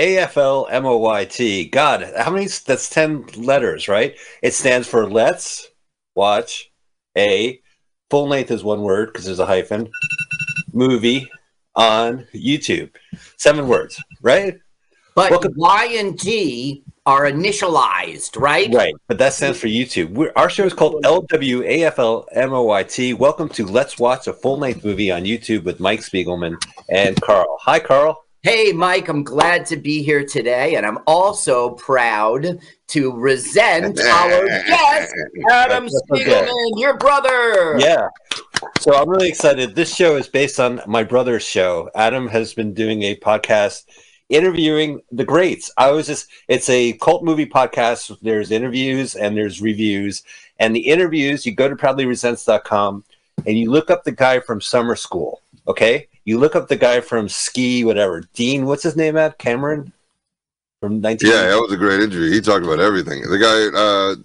A F L M O Y T. God, how many? That's 10 letters, right? It stands for Let's Watch a Full length is one word because there's a hyphen. Movie on YouTube. Seven words, right? But Welcome. Y and T are initialized, right? Right, but that stands for YouTube. We're, our show is called LWAFLMOYT. Welcome to Let's Watch a Full Length Movie on YouTube with Mike Spiegelman and Carl. Hi, Carl. Hey, Mike, I'm glad to be here today, and I'm also proud to resent our guest, Adam Spiegelman, your brother. Yeah. So I'm really excited. This show is based on my brother's show. Adam has been doing a podcast interviewing the greats. I was just, it's a cult movie podcast. There's interviews and there's reviews. And the interviews, you go to proudlyresents.com and you look up the guy from summer school. Okay you look up the guy from Ski, whatever Dean. What's his name? At Cameron from 19. Yeah, that was a great interview. He talked about everything. The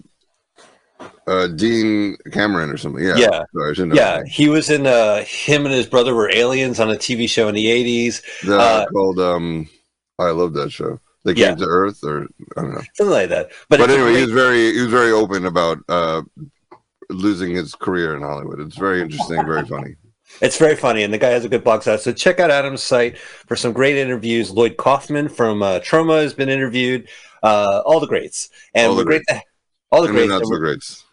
guy, uh, uh, Dean Cameron or something. Yeah, yeah, Sorry, yeah. He was in. Uh, him and his brother were aliens on a TV show in the 80s. Yeah, uh, called. Um, I love that show. They came yeah. to Earth, or I don't know, something like that. But, but anyway, great... he was very he was very open about uh, losing his career in Hollywood. It's very interesting, very funny. It's very funny, and the guy has a good blog site. So check out Adam's site for some great interviews. Lloyd Kaufman from uh, Troma has been interviewed. Uh, all the greats, and all the great, all the greats. Not so greats.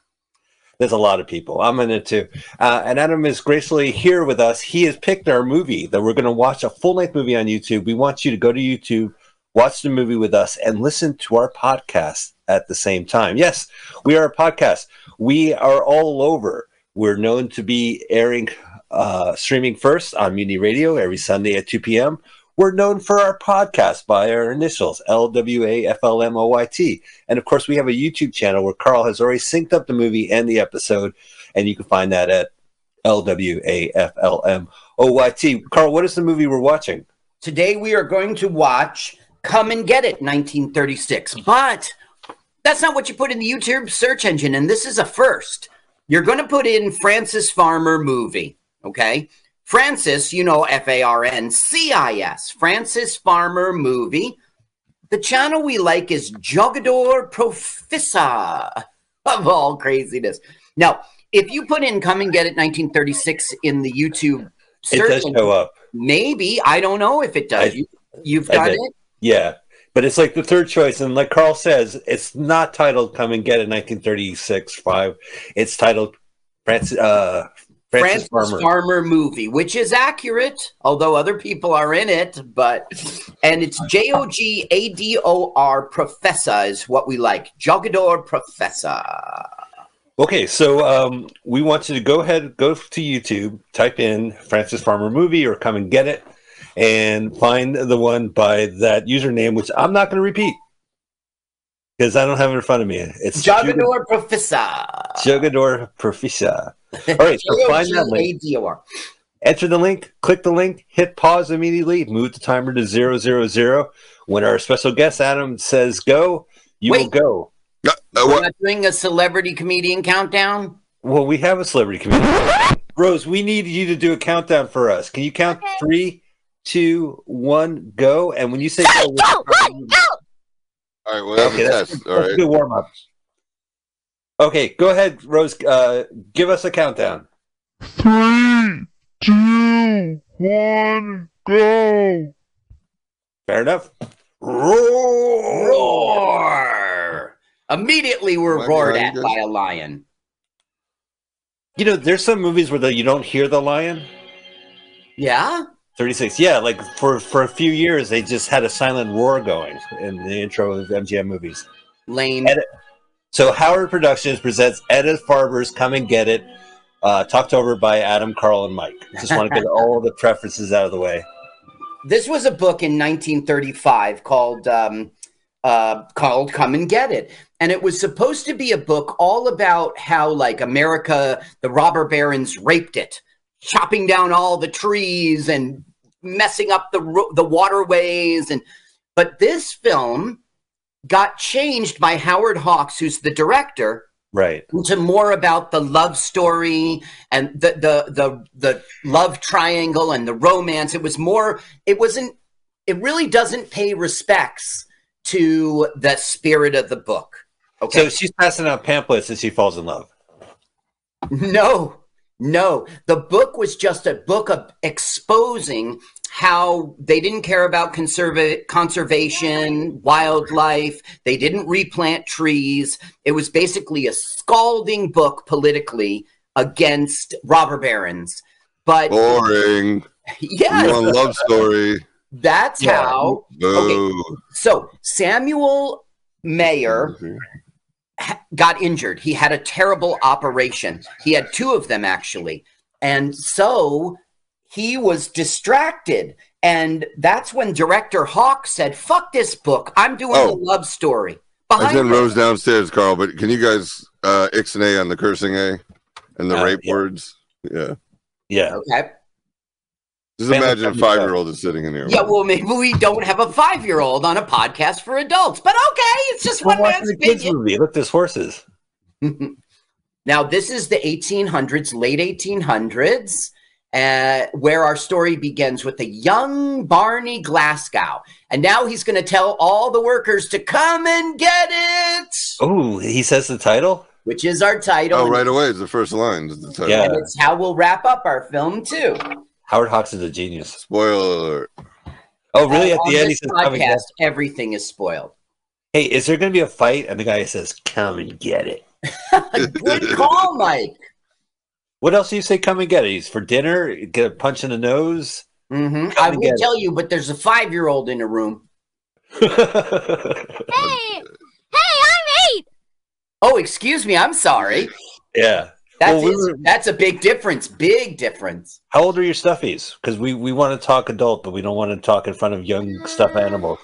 There's a lot of people. I'm in it too. Uh, and Adam is gracefully here with us. He has picked our movie that we're going to watch a full length movie on YouTube. We want you to go to YouTube, watch the movie with us, and listen to our podcast at the same time. Yes, we are a podcast. We are all over. We're known to be airing uh, streaming first on Mutiny Radio every Sunday at 2 p.m. We're known for our podcast by our initials, LWAFLMOYT. And of course, we have a YouTube channel where Carl has already synced up the movie and the episode, and you can find that at LWAFLMOYT. Carl, what is the movie we're watching? Today we are going to watch Come and Get It, 1936. But that's not what you put in the YouTube search engine, and this is a first. You're going to put in Francis Farmer movie. Okay. Francis, you know, F A R N C I S, Francis Farmer movie. The channel we like is Jogador Professor of all craziness. Now, if you put in Come and Get It 1936 in the YouTube search, it does show up. Maybe. I don't know if it does. I, you, have got it? Yeah. But it's like the third choice. And like Carl says, it's not titled Come and Get It 1936 5. It's titled Francis, uh, Frances, Farmer. Farmer. movie, which is accurate, although other people are in it. But and it's J O G A D O R Professor is what we like. Jogador Professor. Okay, so um, we want you to go ahead, go to YouTube, type in Francis Farmer movie, or come and get it, and find the one by that username, which I'm not going to repeat because I don't have it in front of me. It's Jogador Professor. Jogador Professor. All right, so find that link. Enter the link, click the link, hit pause immediately, move the timer to zero zero zero. When our special guest Adam says go, you Wait. will go. Uh, uh, We're not doing a celebrity comedian countdown. Well, we have a celebrity comedian. Rose, we need you to do a countdown for us. Can you count okay. three, two, one, go? And when you say go, go, go, go. All right, well, okay, that's, that's, All right. good warm up. Okay, go ahead, Rose. Uh, give us a countdown. Three, two, one, go. Fair enough. Roar! Roar! Immediately, we're roared at by a lion. You know, there's some movies where the, you don't hear the lion. Yeah. 36. Yeah, like for for a few years, they just had a silent roar going in the intro of MGM movies. Lame. So Howard Productions presents Edith Ferber's "Come and Get It," uh, talked over by Adam, Carl, and Mike. Just want to get all the preferences out of the way. This was a book in 1935 called um, uh, called "Come and Get It," and it was supposed to be a book all about how, like, America, the robber barons raped it, chopping down all the trees and messing up the the waterways, and but this film got changed by Howard Hawks, who's the director, right, into more about the love story and the the the the love triangle and the romance. It was more. It wasn't it really doesn't pay respects to the spirit of the book. Okay. So she's passing out pamphlets as she falls in love. No, no. The book was just a book of exposing how they didn't care about conserva- conservation, wildlife. They didn't replant trees. It was basically a scalding book politically against robber barons. But Boring. yeah, You want love story. that's Yeah. how. Boo. So Samuel Mayer ha- got injured. He had a terrible operation. He had two of them actually. And so he was distracted. And that's when director Hawk said, Fuck this book. I'm doing Oh. a love story. I Behind sent it. Rose downstairs, Carl, but can you guys uh ixnay on the cursing A and the Uh, rape yeah. words? Yeah. Yeah. Okay. Just imagine a five year old is sitting in here. Yeah, well, maybe we don't have a five year old on a podcast for adults, but okay, it's just We're one watching man's the kids opinion. movie. Look, there's horses. now, this is the 1800s, late 1800s, uh, where our story begins with the young Barney Glasgow. And now he's going to tell all the workers to come and get it, Oh, he says the title. which is our title. Oh, right away is the first line. the title. Yeah. And it's how we'll wrap up our film, too. Howard Hawks is a genius. Spoiler alert. Oh, really? Uh, At the end, he this says, "Come podcast, everything is spoiled. Hey, is there going to be a fight? And the guy says, "Come and get it." Good call, Mike. What else do you say? Come and get it. He's for dinner. Get a punch in the nose. hmm I and will get it. tell you, but there's a five year old in the room. Hey! Hey, I'm eight! Oh, excuse me. I'm sorry. yeah. That's Well, we were- that's a big difference. Big difference. How old are your stuffies? Because we, we want to talk adult, but we don't want to talk in front of young stuffed animals.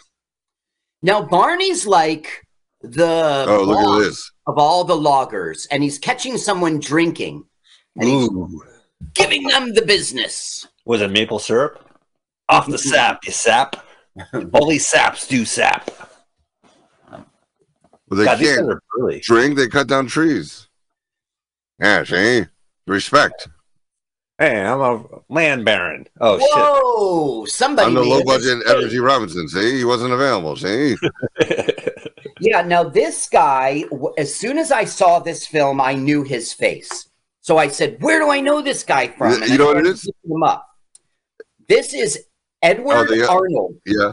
Now Barney's like the Oh, look at this. of all the loggers, and he's catching someone drinking, and he's Ooh. giving them the business. Was it maple syrup? Off the sap, you sap. Only saps do sap. Well, they God, can't are early. drink, they cut down trees. Yeah, see? Respect. Hey, I'm a land baron. Oh Whoa! Somebody I'm the low budget mistake. Energy Robinson. See? He wasn't available. See? Yeah. Now this guy, as soon as I saw this film, I knew his face. So I said, "Where do I know this guy from?" You- And you I know what it started is? Him up. This is Edward Oh, the- uh, Arnold. Yeah.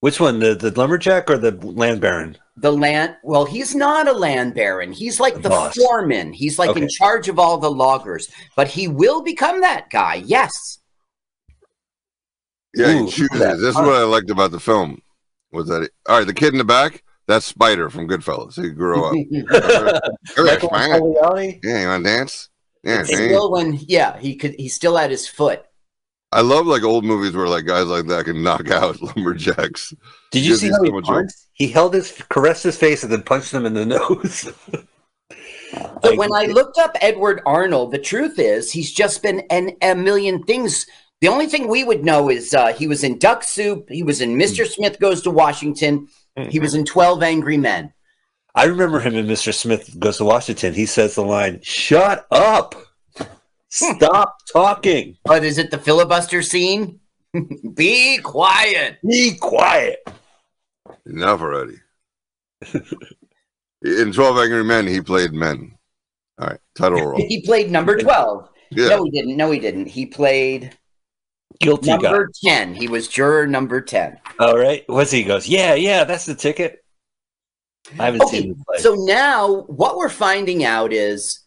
Which one, the the lumberjack or the land baron? the land well he's not a land baron he's like the Boss. foreman he's like in charge of all the loggers but he will become that guy yes Yeah, Ooh, he chooses. that- This is what I liked about the film. Was that it? All right, the kid in the back, that's Spider from Goodfellas. He grew up. Come Michael Spider. Corleone? Yeah, you want to dance? Yeah, see? still when yeah he could he still had his foot I love like old movies where like guys like that can knock out lumberjacks. Did you Gives see how he much punched? He held his caressed his face and then punched him in the nose. but when i looked up edward arnold the truth is he's just been an, a million things the only thing we would know is uh, he was in duck soup he was in mr smith goes to washington he was in 12 angry men I remember him in Mr. Smith Goes to Washington. He says the line, "Shut up, stop talking, but is it the filibuster scene be quiet be quiet." Enough already. in Twelve Angry Men, he played men. All right, title role. he played number 12 Yeah, No, he didn't. No, he didn't. He played Guilty guy. number 10. He was juror number 10. All right, what's he goes? Yeah, yeah, that's the ticket. I haven't Okay, seen the play. so now what we're finding out is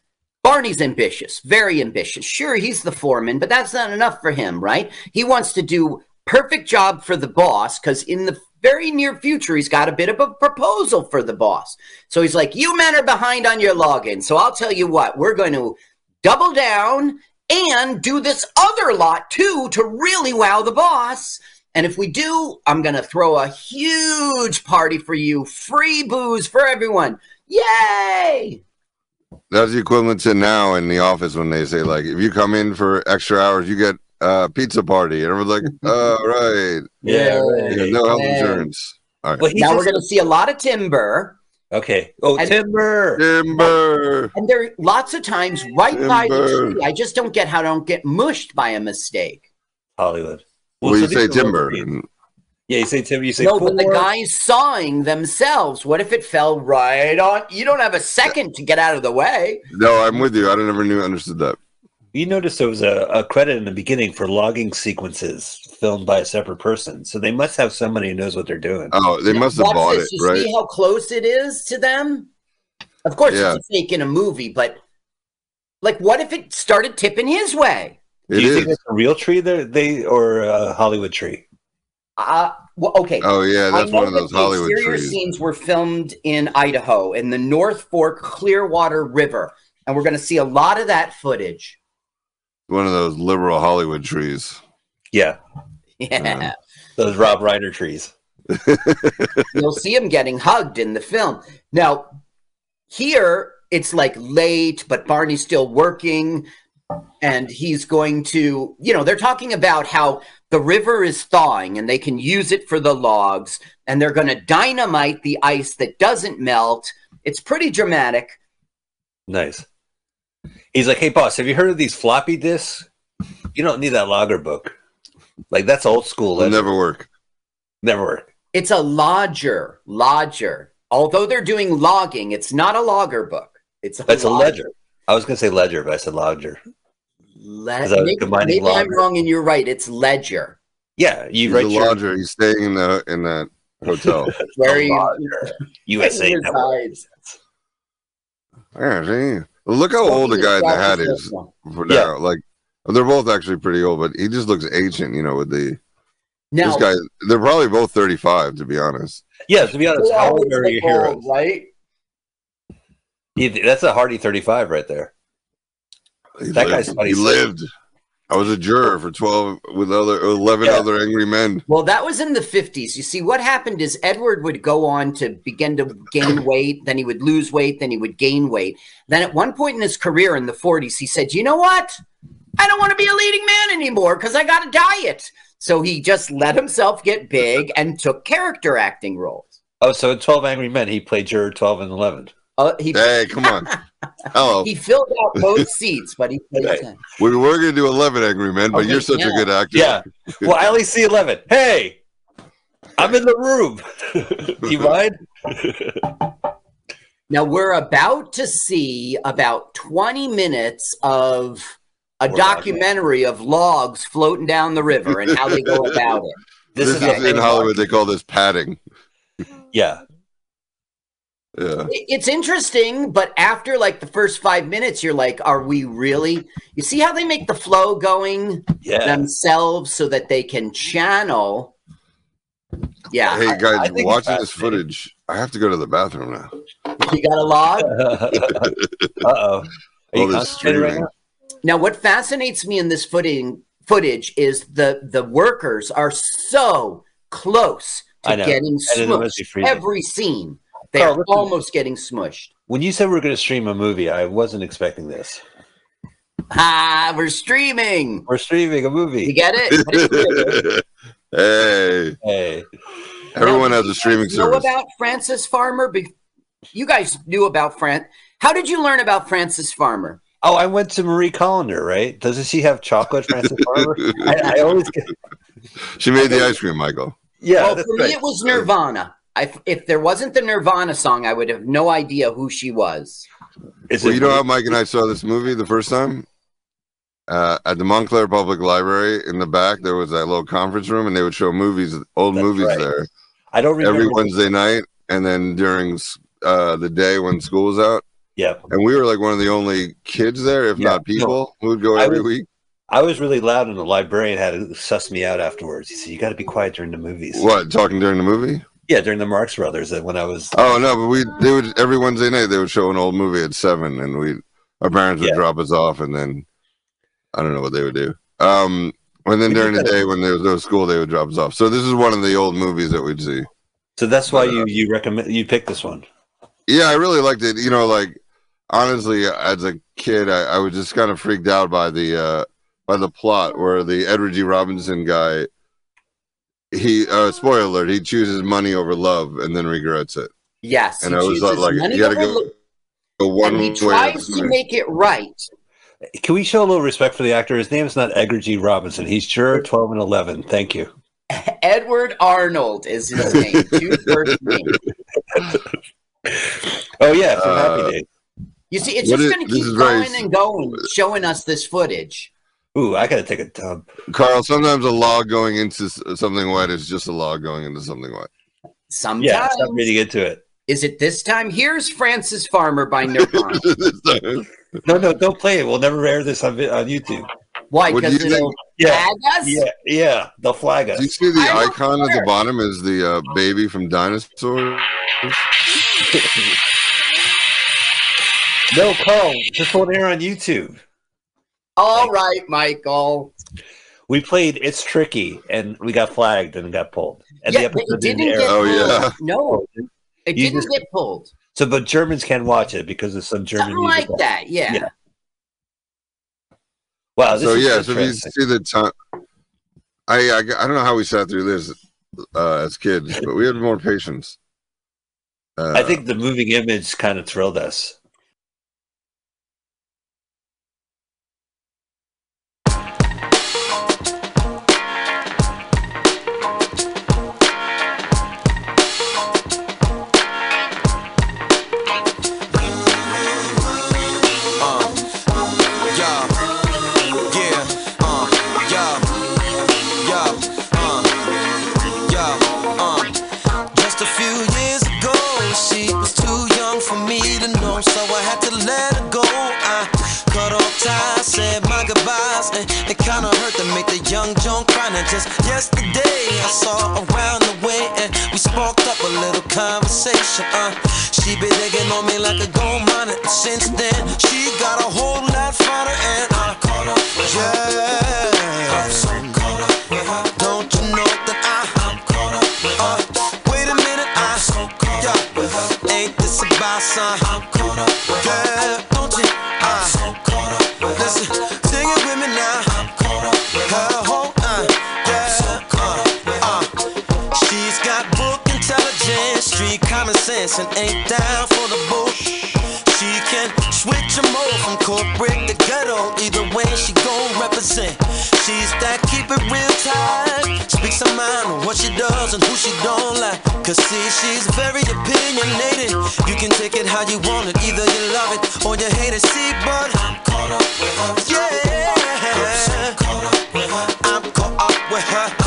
Barney's ambitious, very ambitious. Sure, he's the foreman, but that's not enough for him, right? He wants to do perfect job for the boss because in the very near future he's got a bit of a proposal for the boss. So he's like, "You men are behind on your login, so I'll tell you what, we're going to double down and do this other lot too to really wow the boss." And if we do, I'm going to throw a huge party for you. Free booze for everyone. Yay! that's the equivalent to now in the office when they say like, if you come in for extra hours, you get a pizza party, and everyone's like, "All right, yeah, you have no health Yeah. insurance." All Well, now just- we're going to see a lot of timber. Okay. Oh, And- timber. timber. And there are lots of times right by the tree. I just don't get how I don't get mushed by a mistake. Hollywood. Well, you so say timber. Yeah, you say timber. You say no, but the guys sawing themselves. What if it fell right on? You don't have a second to get out of the way. No, I'm with you. I never knew understood that. You noticed there was a, a credit in the beginning for logging sequences filmed by a separate person, so they must have somebody who knows what they're doing. Oh, they must have Watch bought this. it, You right? see how close it is to them? Of course, Yeah. it's a fake in a movie, but like, what if it started tipping his way? Do It you is. think it's a real tree there, they or a Hollywood tree? Uh, well, okay. Oh yeah, that's one of those the Hollywood exterior trees. scenes were filmed in Idaho in the North Fork Clearwater River, and we're going to see a lot of that footage. One of those liberal Hollywood trees. Yeah, Yeah, those Rob Reiner trees. you'll see him getting hugged in the film. Now, here it's like late, but Barney's still working, and he's going to, you know, they're talking about how the river is thawing and they can use it for the logs, and they're going to dynamite the ice that doesn't melt. It's pretty dramatic. Nice. He's like, "Hey, boss, have you heard of these floppy disks? You don't need that logger book. Like that's old school. It'll never work. never work. It's a lodger, lodger. Although they're doing logging, it's not a logger book. It's a, That's a ledger. I was gonna say ledger, but I said lodger. Le- Is maybe maybe I'm wrong and you're right. It's ledger. Yeah, you He's write a your lodger. He's staying in the in that hotel. Where A he lodger. USA resides. yeah, see? Look how old the guy in the hat is for Yeah. now. Like they're both actually pretty old, but he just looks ancient. You know, with the Now, this guy. They're probably both thirty-five, to be honest. Yeah, to be honest, they how old are look your heroes? right? You- That's a hardy thirty-five right there. He That lived. guy's funny. He lived. I was a juror for twelve with other eleven Yeah. other angry men. Well, that was in the 50s. You see, what happened is Edward would go on to begin to gain weight, then he would lose weight, then he would gain weight. Then at one point in his career in the 40s, he said, You know what? I don't want to be a leading man anymore because I got a diet. So he just let himself get big and took character acting roles. Oh, so in Twelve Angry Men, he played juror twelve and eleven. Uh, he, Hey, come on. Hello. he filled out both seats, but he played Right. 10. We were going to do 11 Angry Men, but Okay, you're such yeah. a good actor. Yeah. Well, I only see eleven. Hey, I'm in the room. you mind? Now we're about to see about 20 minutes of a Poor documentary of logs floating down the river and how they go about it. This, This, is, is, in Hollywood. They call this padding. Yeah, Yeah. It's interesting, but after like the first five minutes, you're like, are we really? You see how they make the flow going yeah. themselves so that they can channel? Yeah, Hey guys, think it's watching this footage, I have to go to the bathroom now. you got a log. uh oh. All this constipated right now? Now, what fascinates me in this footing, footage is the the workers are so close to getting And it must be smushed. freezing. Every scene, they're Carl, listen. almost getting smushed. When you said we are going to stream a movie, I wasn't expecting this. Ah, we're streaming. We're streaming a movie. You get it? hey, Hey, everyone Now, has a streaming guys know service. about Frances Farmer? Be- You guys knew about Fran. How did you learn about Frances Farmer? oh, I went to Marie Callender, right? Doesn't she have chocolate, Frances Farmer? I, I always get. she made the ice cream, Michael. Yeah, well, for right. me, it was Nirvana. I, if there wasn't the Nirvana song, I would have no idea who she was. Is Well, you know how Mike and I saw this movie the first time? Uh, at the Montclair Public Library in the back, there was that little conference room, and they would show movies, old That's movies right. there I don't remember. every Wednesday night, and then during uh, the day when school was out. Yeah, And we were like one of the only kids there, if Yeah, not people, who would go I every was- week. I was really loud, and the librarian had to suss me out afterwards. He said, "You got to be quiet during the movies." What talking during the movie? Yeah, during the Marx Brothers. uh, When I was, Oh no, but we they would every Wednesday night they would show an old movie at seven, and we our parents would Yeah. drop us off, and then I don't know what they would do. Um, and then during the day when there was no school, they would drop us off. So this is one of the old movies that we'd see. so that's why you you recommend you pick this one. Yeah, I really liked it. You know, like honestly, as a kid, I, I was just kind of freaked out by the uh by the plot where the Edward G. Robinson guy. He uh spoiler alert, he chooses money over love and then regrets it. Yes, And he I was chooses like, money you gotta over go, go one and he tries to make it right. Can we show a little respect for the actor? His name is not Edgar G. Robinson. He's juror twelve and eleven. Thank you. Edward Arnold is his name. Two first. Oh yeah, from Uh, Happy Days. You see, it's just going to keep is very- going and going, showing us this footage. Ooh, I gotta take a dump. Carl, sometimes a log going into something wet is just a log going into something wet. Sometimes. Yeah, stop reading into it. Is it this time? Here's Frances Farmer by Nirvana. No, no, don't play it. We'll never air this on on YouTube. Why? Because you it'll Yeah, tag us? yeah, yeah. They'll flag Do you see the I icon at the bottom is the uh, baby from Dinosaur? No, Carl, this won't air on YouTube. All right, Michael. We played "It's Tricky" and we got flagged and got pulled. And yeah, the it episode didn't didn't get air. Oh, yeah. No, it You didn't just- get pulled. So, but Germans can watch it because of some German Something like music. that. Yeah. Yeah. Wow. This so is yeah, so if you see the time, I, I I don't know how we sat through this uh, as kids, but we had more patience. Uh, I think the moving image kind of thrilled us. Just yesterday, I saw around the way, and we sparked up a little conversation. Uh, she been digging on me like a gold miner, since then she got a whole lot finer, and I caught up with yeah. I'm so caught up with her. Don't you know that I'm caught up with her? Wait a minute, I'm so caught up with her. Ain't this about son? Sense, and ain't down for the bull. She can switch a mode from corporate to ghetto. Either way, she gon' represent. She's that keep it real tight. Speaks her mind on what she does and who she don't like. Cause see, she's very opinionated. You can take it how you want it. Either you love it or you hate it. See, but I'm caught up with her. Yeah. Caught up with her, I'm caught up with her.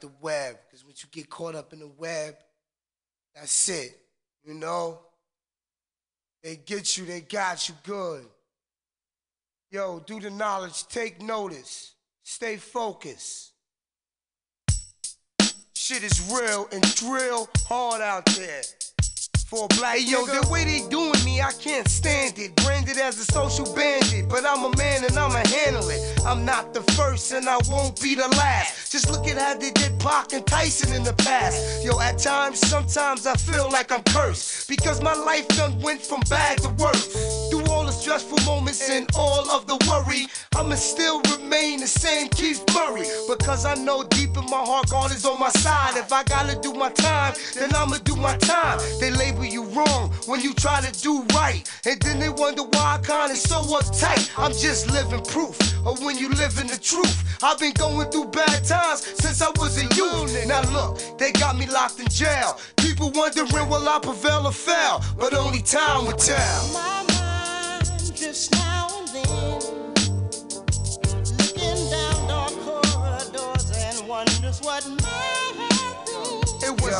The web, because once you get caught up in the web, that's it. You know? They get you, they got you good. Yo, do the knowledge, take notice, stay focused. Shit is real and drill hard out there. For a black hey, yo, the way they doing me, I can't stand it. Branded as a social bandit, but I'm a man and I'ma handle it. I'm not the first and I won't be the last. Just look at how they did Pac and Tyson in the past. Yo, at times, sometimes I feel like I'm cursed because my life done went from bad to worse. Through all stressful moments and all of the worry, I'ma still remain the same Keith Murray because I know deep in my heart God is on my side. If I gotta do my time, then I'ma do my time. They label you wrong when you try to do right. And then they wonder why I kinda so uptight. I'm just living proof of when you live in the truth. I've been going through bad times since I was a youth. Now look, they got me locked in jail. People wondering will I prevail or fail, but only time will tell. What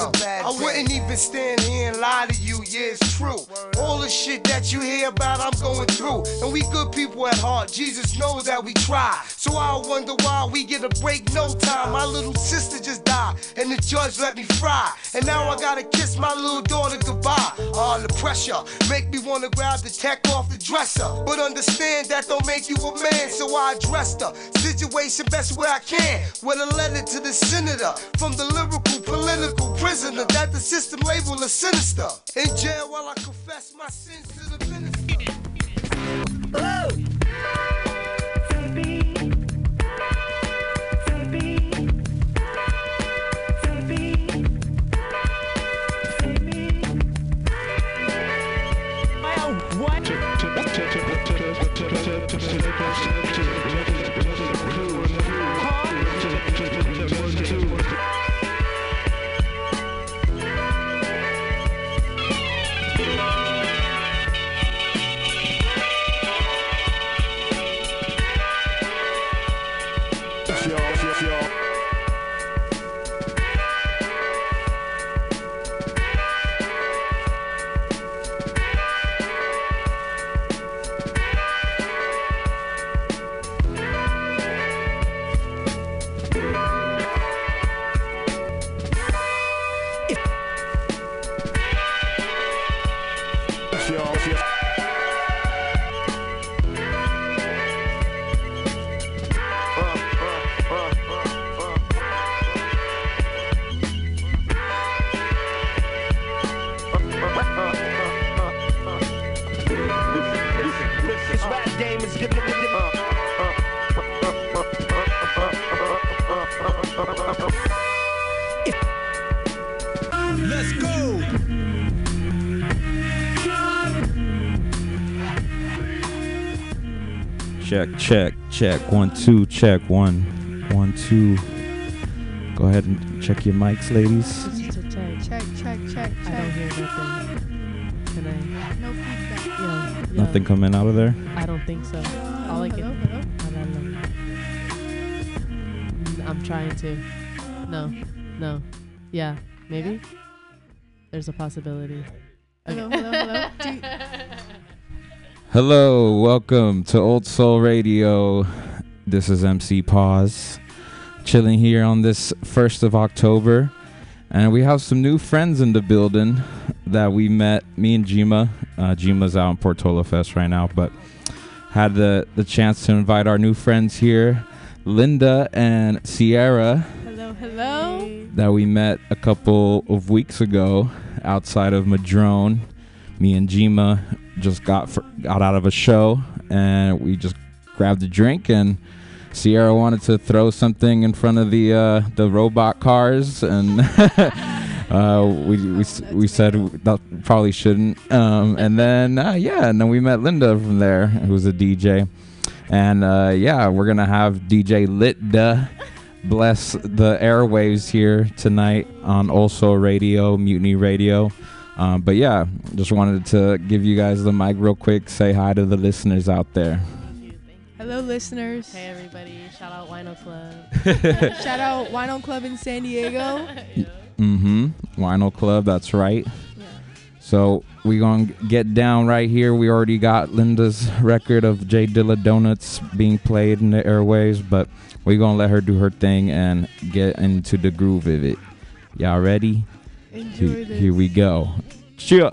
a bad I wouldn't even stand here and lie to you, yeah, it's true. All the shit that you hear about, I'm going through. And we good people at heart, Jesus knows that we try. So I wonder why we get a break no time. My little sister just died, and the judge let me fry. And now I gotta kiss my little daughter goodbye. All the pressure make me wanna grab the tech off the dresser. But understand that don't make you a man, so I addressed her. Situation best way I can. With a letter to the senator from the lyrical political prisoner that the system label a sinister. In jail while I confess my sins to the minister. This Check, check, check. One, two, check. One, one, two. Go ahead and check your mics, ladies. Check. Check, check, check, I don't hear nothing. Can I? No feedback. Yeah, yeah. Nothing coming out of there. I don't think so. All I can. Hello, hello. I don't know. Mm, I'm trying to. No, no. Yeah, maybe. There's a possibility. Hello, hello, hello. Hello, welcome to Old Soul Radio. This is MC Pause, chilling here on this 1st of October. And we have some new friends in the building that we met, me and Jima. Uh, Jima's out in Portola Fest right now, but had the, the chance to invite our new friends here, Linda and Sierra, hello, hello. that we met a couple of weeks ago outside of Madrone. Me and Jima just got fr- got out of a show and we just grabbed a drink and Sierra wanted to throw something in front of the uh, the robot cars and uh, we we, we said that probably shouldn't um, and then uh, yeah and then we met Linda from there who's a DJ and uh, yeah we're gonna have DJ Linda bless the airwaves here tonight on Old Soul radio mutiny radio um, but yeah just wanted to give you guys the mic real quick say hi to the listeners out there Hello, listeners. Hey everybody! Shout out Wino Club. Shout out Wino Club in San Diego. mm-hmm vinyl club that's right Yeah. so we gonna get down right here we already got linda's record of j dilla donuts being played in the airways, but we gonna let her do her thing and get into the groove of it Y'all ready? Enjoy Here, this. here we go. Cheer.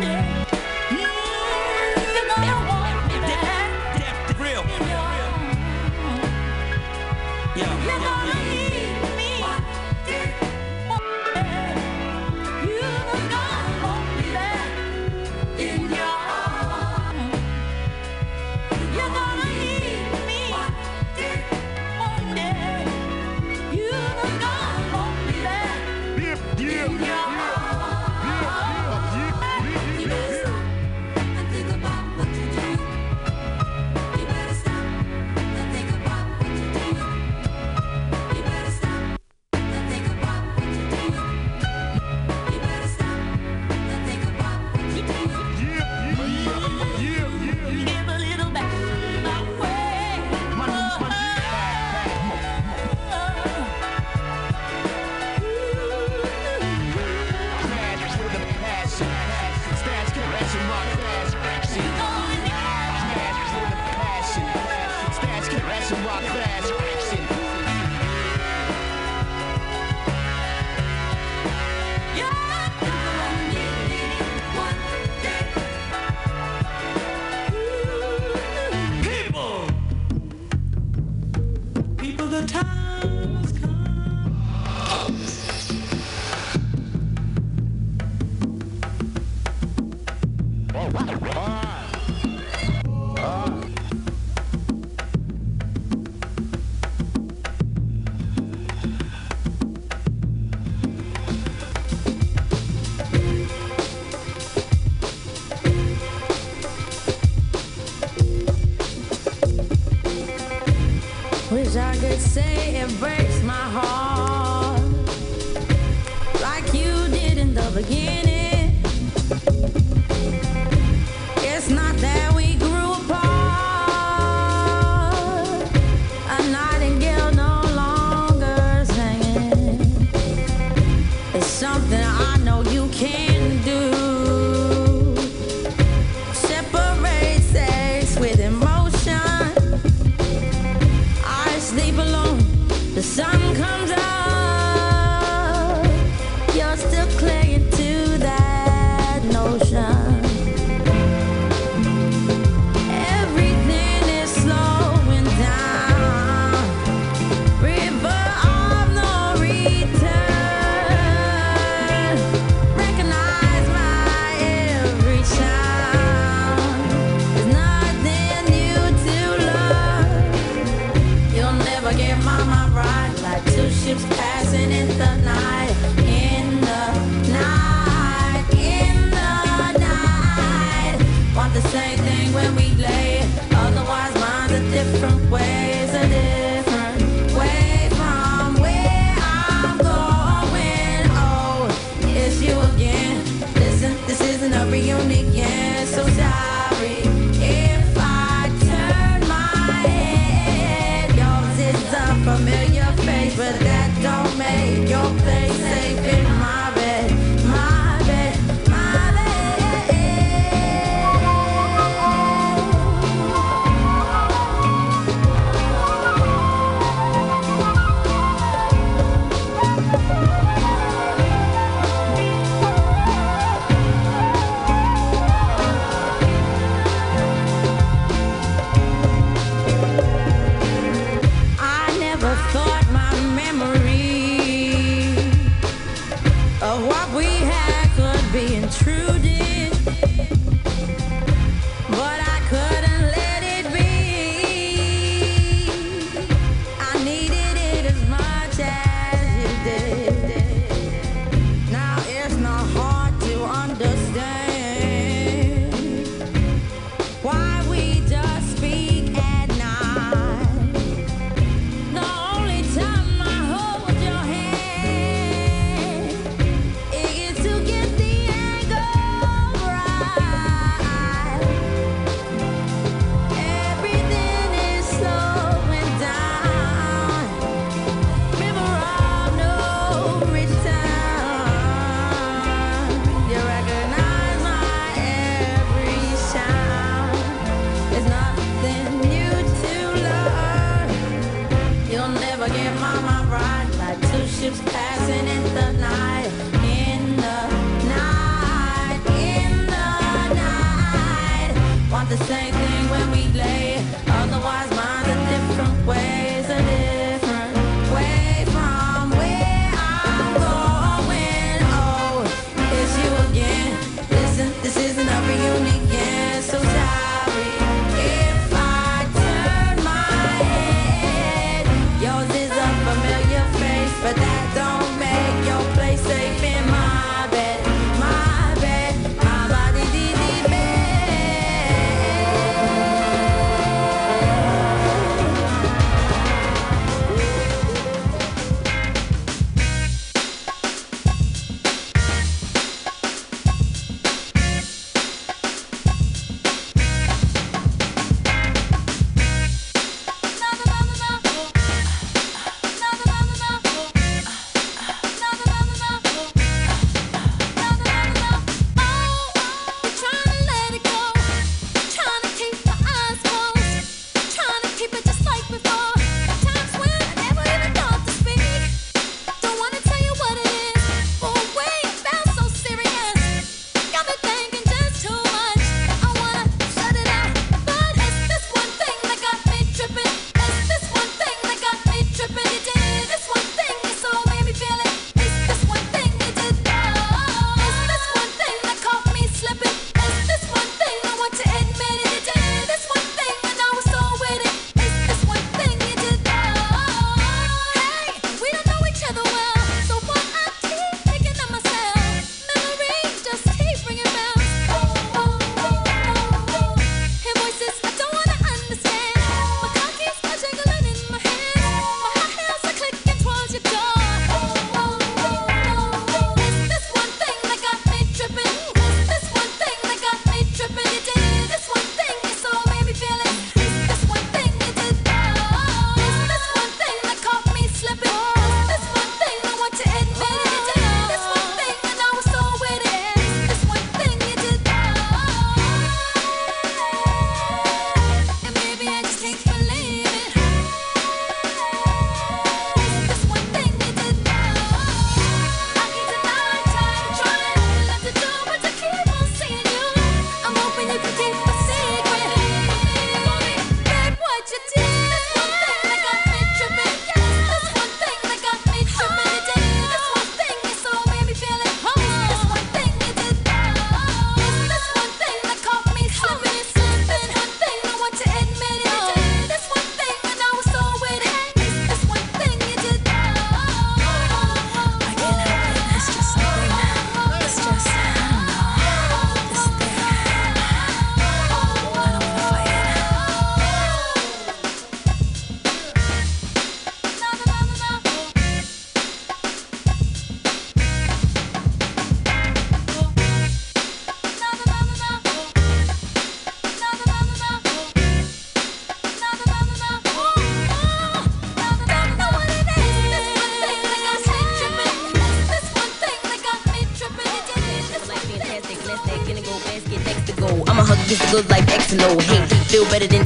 better than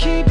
keep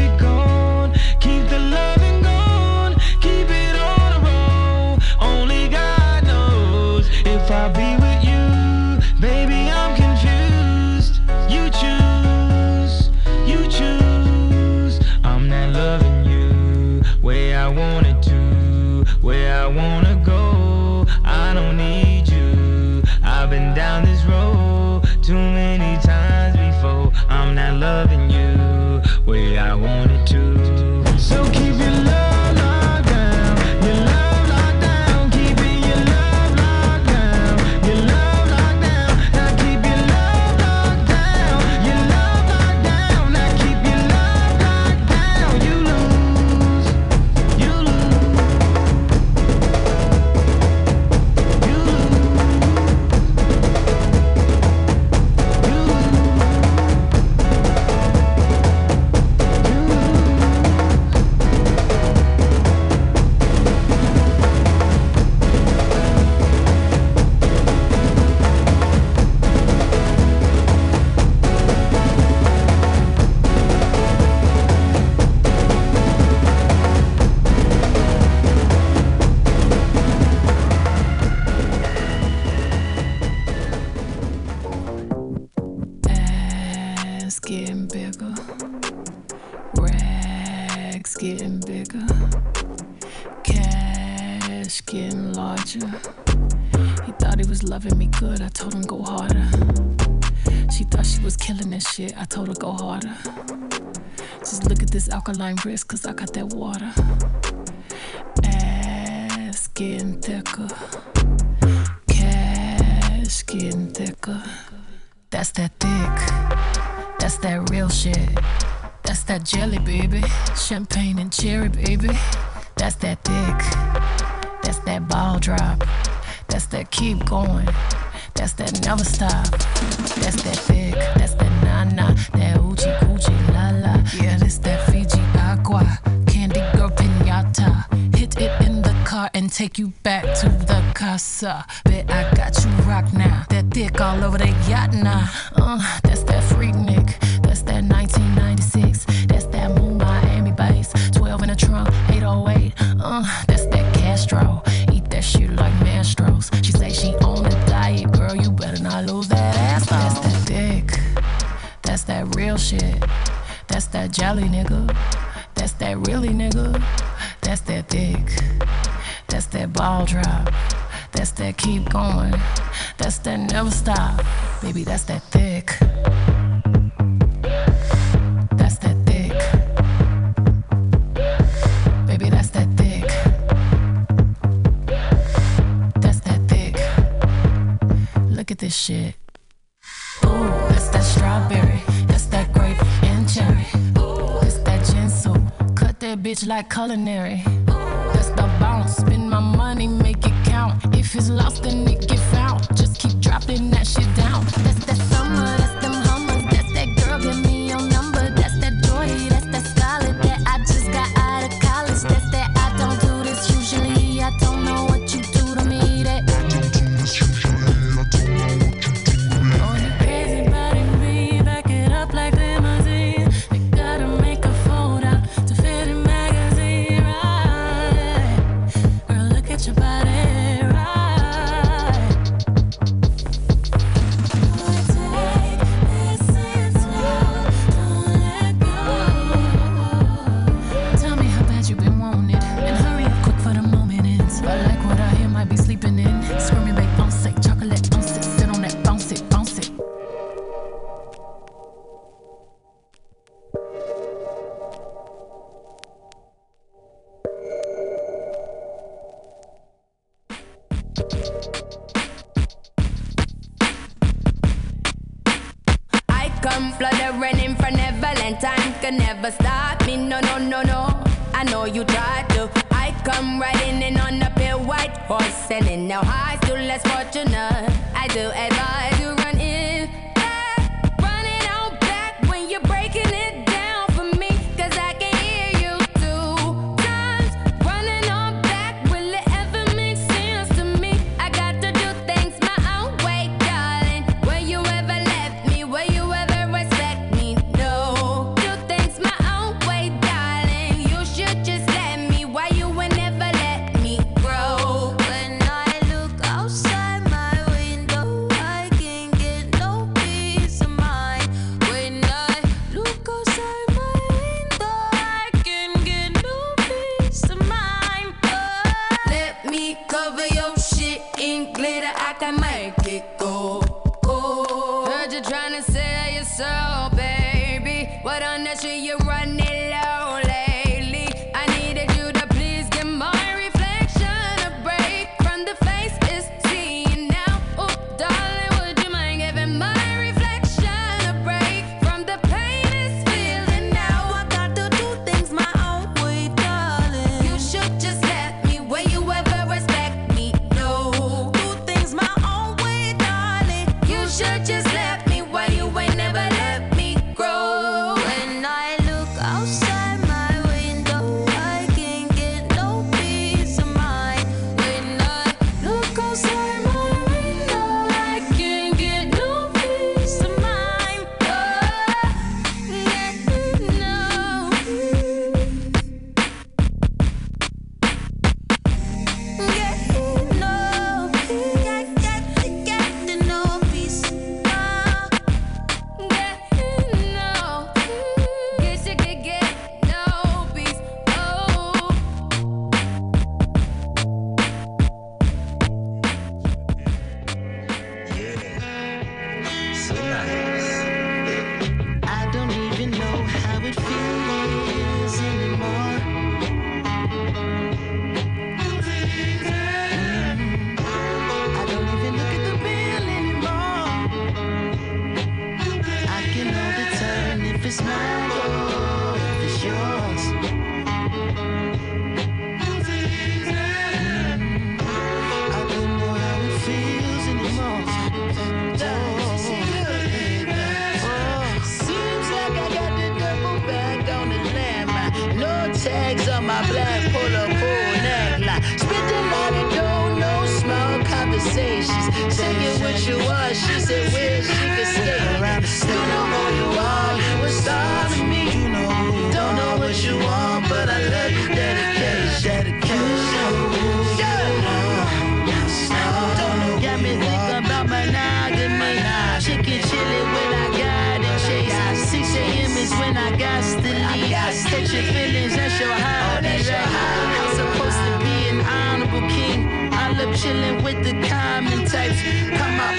chilling with the common types. Come my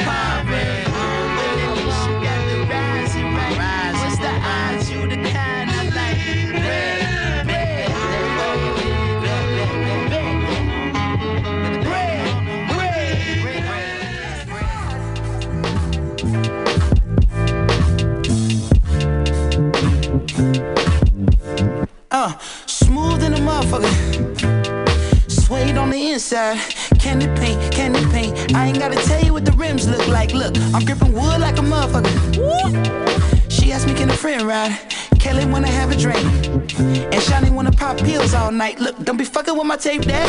got the red, Uh, smooth in the motherfucker. Suede on the inside. Candy paint. I ain't gotta tell you what the rims look like. Look, I'm gripping wood like a motherfucker. She asked me, can a friend ride? Kelly wanna have a drink. And Shani wanna pop pills all night. Look, don't be fucking with my tape, dad.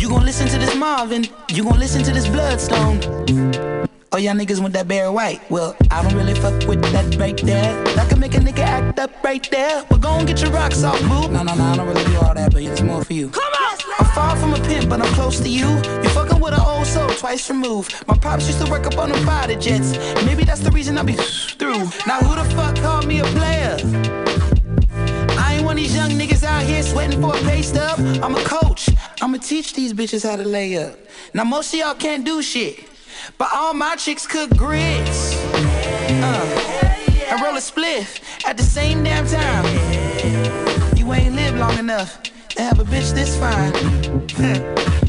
You gon' listen to this Marvin. You gon' listen to this Bloodstone. Oh, y'all niggas want that Barry White. Well, I don't really fuck with that right there. That can make a nigga act up right there. Well, go and get your rocks off, boo. No, no, no, I don't really do all that, but it's more for you. Come on! I'm far from a pimp, but I'm close to you. You're fucking with an old soul twice removed. My pops used to work up on the fighter jets. Maybe that's the reason I be through. Now, who the fuck called me a player? I ain't one of these young niggas out here sweating for a pay stub. I'm a coach. I'ma teach these bitches how to lay up. Now most of y'all can't do shit, but all my chicks cook grits. Uh, and roll a spliff at the same damn time. You ain't lived long enough to have a bitch this fine.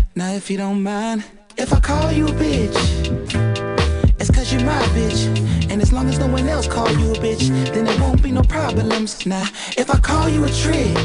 now if you don't mind, if I call you a bitch, it's cause you're my bitch. And as long as no one else call you a bitch, then there won't be no problems. Now, if I call you a trick,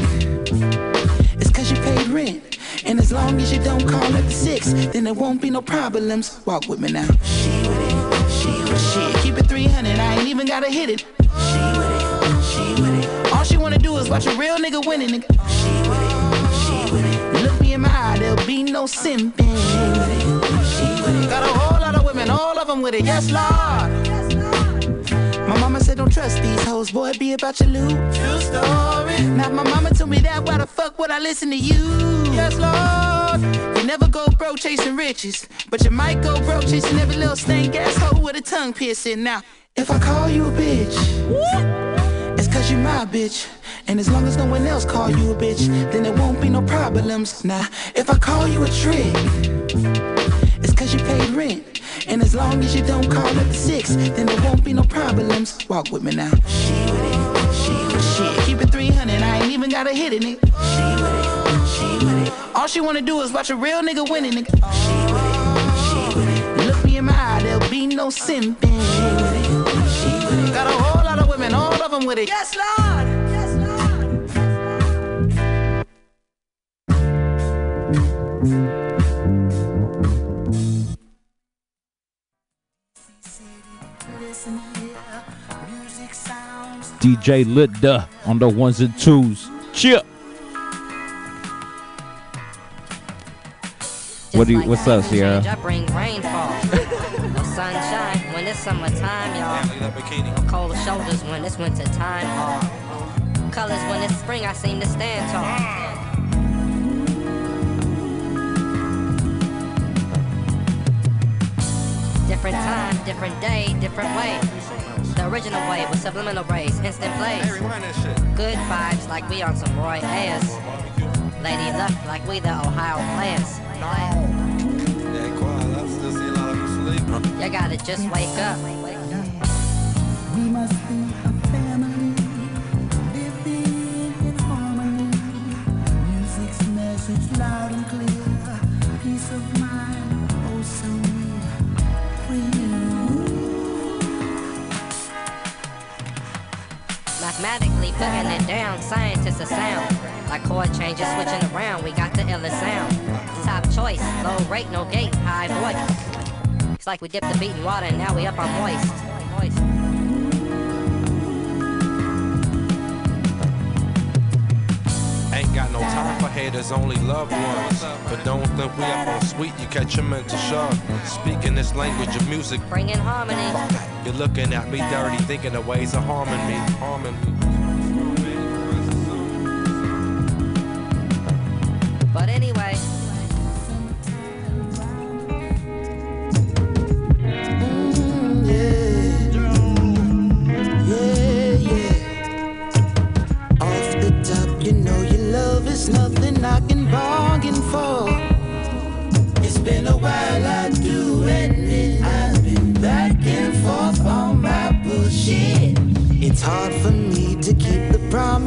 it's cause you paid rent. And as long as you don't call at the six, then there won't be no problems. Walk with me now. She with it, she with it. Shit, keep it 300, I ain't even gotta hit it. She with it, she with it. All she wanna do is watch a real nigga winning, nigga. She with it, she with it. Look me in my eye, there'll be no simping. She with it, she with it. Got a whole lot of women, all of them with it. Yes, Lord. My mama said don't trust these hoes, boy, be about your loot. True story. Now my mama told me that, why the fuck would I listen to you? Yes, Lord. You never go broke chasing riches, but you might go broke chasing every little stank ass hoe with a tongue piercing. Now, if I call you a bitch, it's cause you my bitch. And as long as no one else call you a bitch, then there won't be no problems. Now, if I call you a trick, it's cause you paid rent. And as long as you don't call at the six, then there won't be no problems. Walk with me now. She with it, she with it. Shit, keep it 300, I ain't even gotta hit it, nigga. She with it, she with it. All she wanna do is watch a real nigga winning, nigga. She with it, she with it. Look me in my eye, there'll be no simping. She with it, she with it. Got a whole lot of women, all of them with it. Yes, Lord. Yes, Lord. Listen DJ Lit Duh on the ones and twos. Chip. What do you? What's up, Sierra? I bring rainfall. no sunshine when it's summertime, y'all. No cold shoulders when it's winter time, y'all. Colors when it's spring, I seem to stand tall. Different time, different day, different way. The original way with subliminal rays, instant plays. Good vibes like we on some Roy Ayers. Lady Luck like we the Ohio players. You gotta just wake up. Mathematically putting it down, scientists are sound. Like chord changes switching around, we got the illest sound. Top choice, low rate, no gate, high voice. It's like we dipped the beat in water and now we up on moist. Moist. Ain't got no time for haters, only loved ones. But don't think we up on sweet, you catch a mental shock. Speaking this language of music, Bringing harmony. you're looking at me dirty, thinking of ways of harming me, harming me.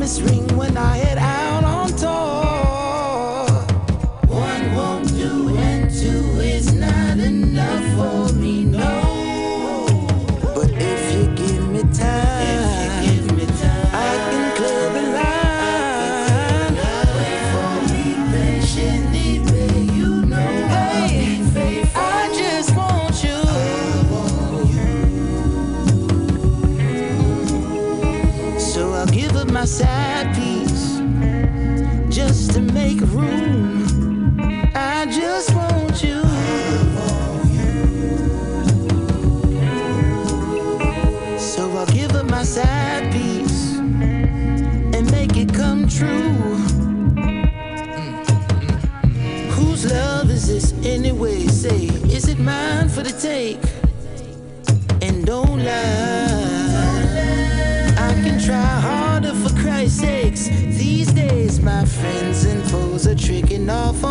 Promise ring when I are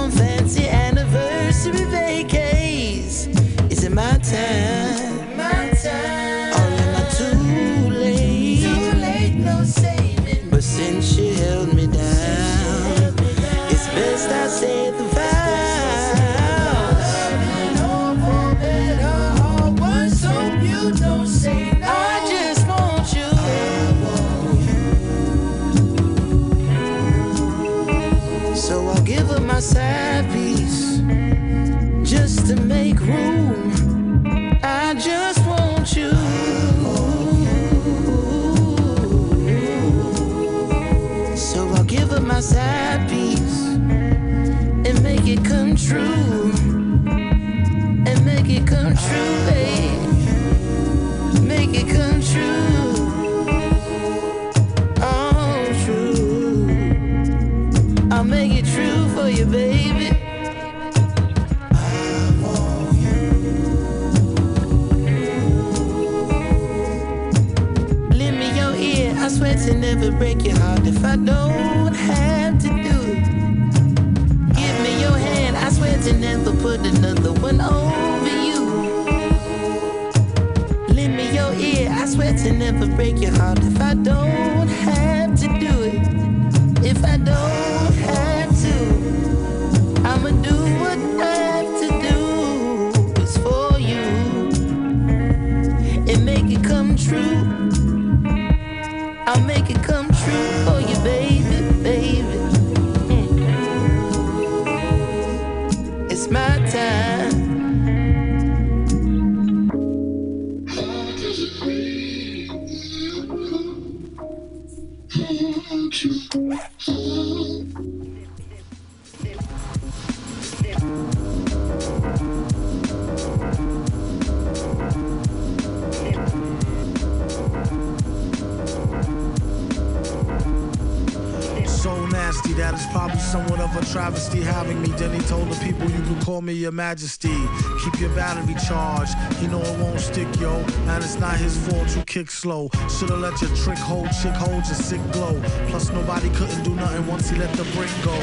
your majesty. Keep your battery charged. You know it won't stick, yo. And it's not his fault you kick slow. Should've let your trick hold, chick hold your sick glow. Plus nobody couldn't do nothing once he let the brick go.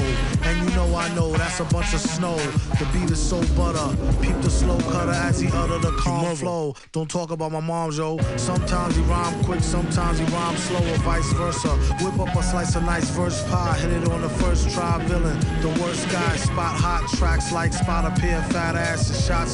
And you know I know that's a bunch of snow. The beat is so butter. Peep the slow cutter as he utter the calm flow. Don't talk about my mom, yo. Sometimes he rhyme quick, sometimes he rhyme slow, or vice versa. Whip up a slice of nice verse pie, hit it on the first try. Villain, the worst guy. Spot hot tracks like spot a pair fat asses. Shots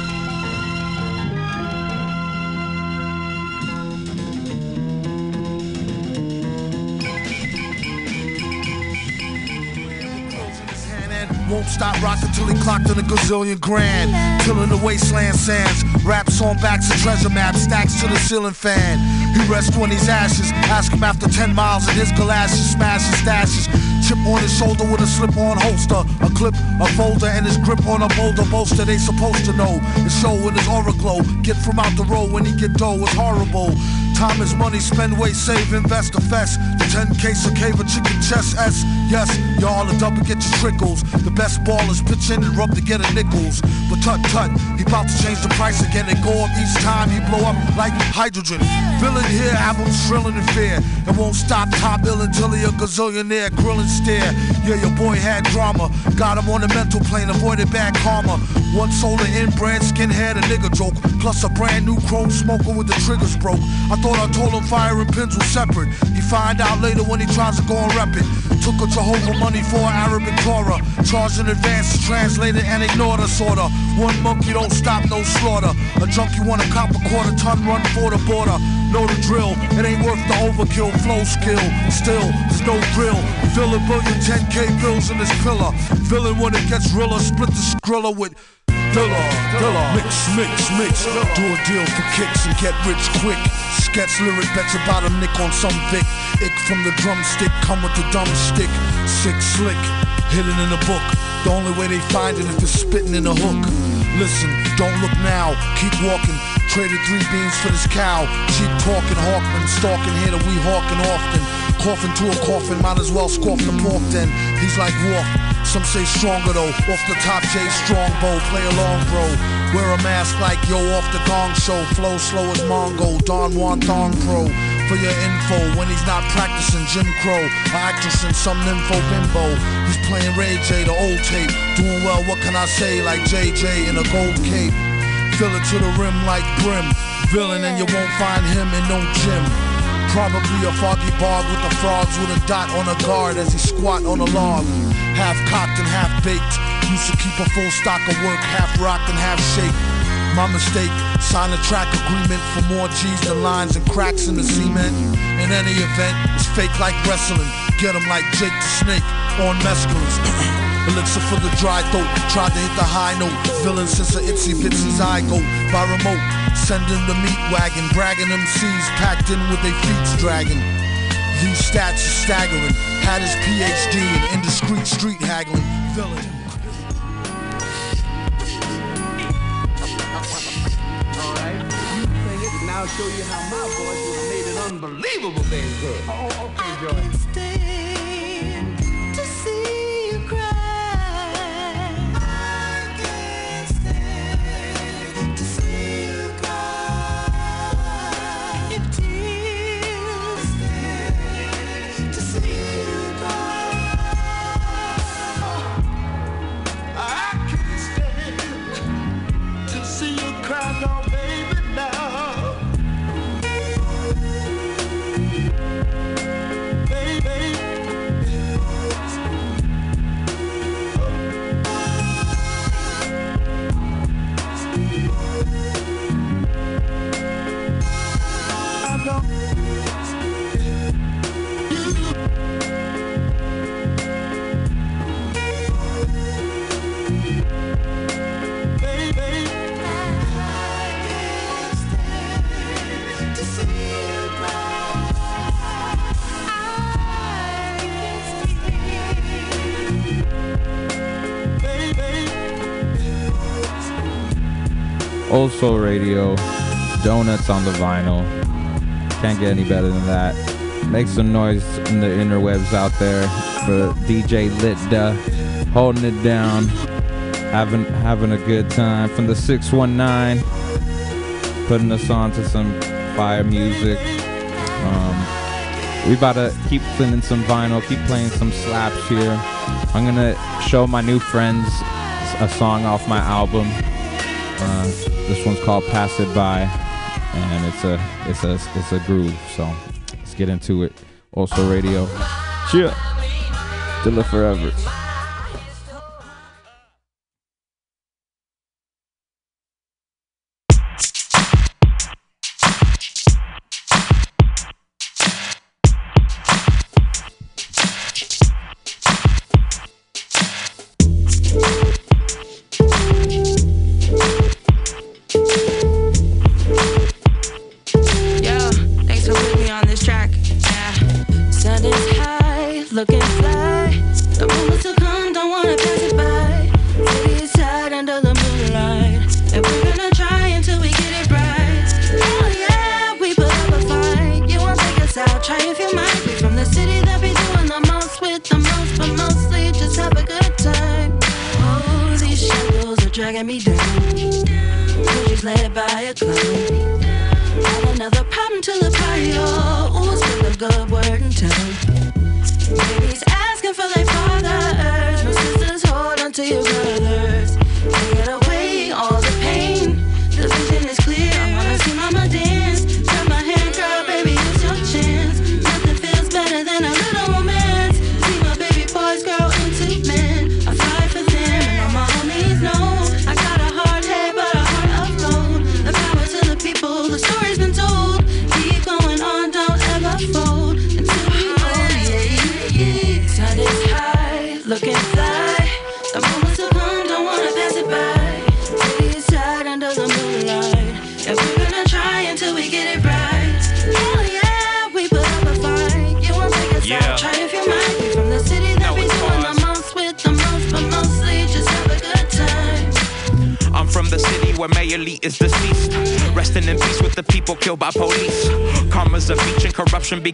Won't stop rocking till he clocked in a gazillion grand. Killing the wasteland sands. Raps on backs of treasure maps, stacks to the ceiling fan. He rests when he's ashes. Ask him after 10 miles in his galoshes, smash his stashes. Chip on his shoulder with a slip on holster. A clip, a folder, and his grip on a boulder bolster. They supposed to know. His show in his aura glow. Get from out the road when he get dough. It's horrible. Time is money, spend, wait, save, invest, fest. 10 case of cave, a chicken chest, S. Yes, y'all are double get your trickles. The best ballers pitch in and rub to get a nickels. But tut tut, he about to change the price again and go up each time he blow up like hydrogen. Villain here, albums thrilling in fear. And won't stop top ill until he a gazillionaire, grilling stare. Yeah, your boy had drama. Got him on the mental plane, avoided bad karma. One solar inbred skinhead, a nigga joke. Plus a brand new chrome smoker with the triggers broke. I thought I told him fire and pins were separate. He find out later when he tries to go and rep it. Took a Jehovah money for an Arabic Torah. Charged in advance translated and ignored the sorta. One monkey don't stop, no slaughter. A junkie want a cop a quarter ton run for the border. Know the drill, it ain't worth the overkill, flow skill. Still, there's no drill. Fill a billion 10k bills in this pillar. Villain when it gets realer, split the skrilla with Dilla, Dilla. Mix, mix, mix. Do a deal for kicks and get rich quick. Sketch lyric, bet your bottom nick on some Vic. Ick from the drumstick, come with the dumb stick. Sick, slick, hidden in the book. The only way they find it if they're spitting in a hook. Listen, don't look now, keep walking. Traded three beans for this cow. Cheap talking, Hawkman, stalking here that we hawking often. Coughing to a coffin, might as well scoff the pork then. He's like Wolf. Some say stronger though. Off the top, Jay Strongbow. Play along, bro. Wear a mask like yo off the gong show. Flow slow as Mongo. Don Juan Thong Pro. For your info, when he's not practicing Jim Crow, a actress in some nympho bimbo. He's playing Ray J, the old tape. Doing well, what can I say? Like JJ in a gold cape. Fill it to the rim like brim. Villain, and you won't find him in no gym. Probably a foggy bog with the frogs with a dot on a guard as he squat on a log. Half cocked and half baked. Used to keep a full stock of work, half rocked and half shake. My mistake, sign a track agreement for more G's than lines and cracks in the cement. In any event, it's fake like wrestling. Get 'em like Jake the Snake on mescalines. Elixir for the dry throat. Tried to hit the high note. Villain since a itsy bitsy zygote. By remote. Sending the meat wagon. Bragging MCs packed in with their feet dragging. These stats are staggering. Had his PhD in indiscreet street haggling. Villain. I'll show you how my voice have made an unbelievable thing good. Oh, okay, Joy. Old Soul Radio, Donuts on the vinyl. Can't get any better than that. Make some noise in the interwebs out there for DJ Linda, holding it down, having having a good time from the 619, putting us on to some fire music. Um, we about to keep playing some vinyl, keep playing some slaps here. I'm gonna show my new friends a song off my album. Uh, this one's called "Pass It By," and it's a it's a it's a groove. So let's get into it. Also, radio. Cheer. Dilla forever.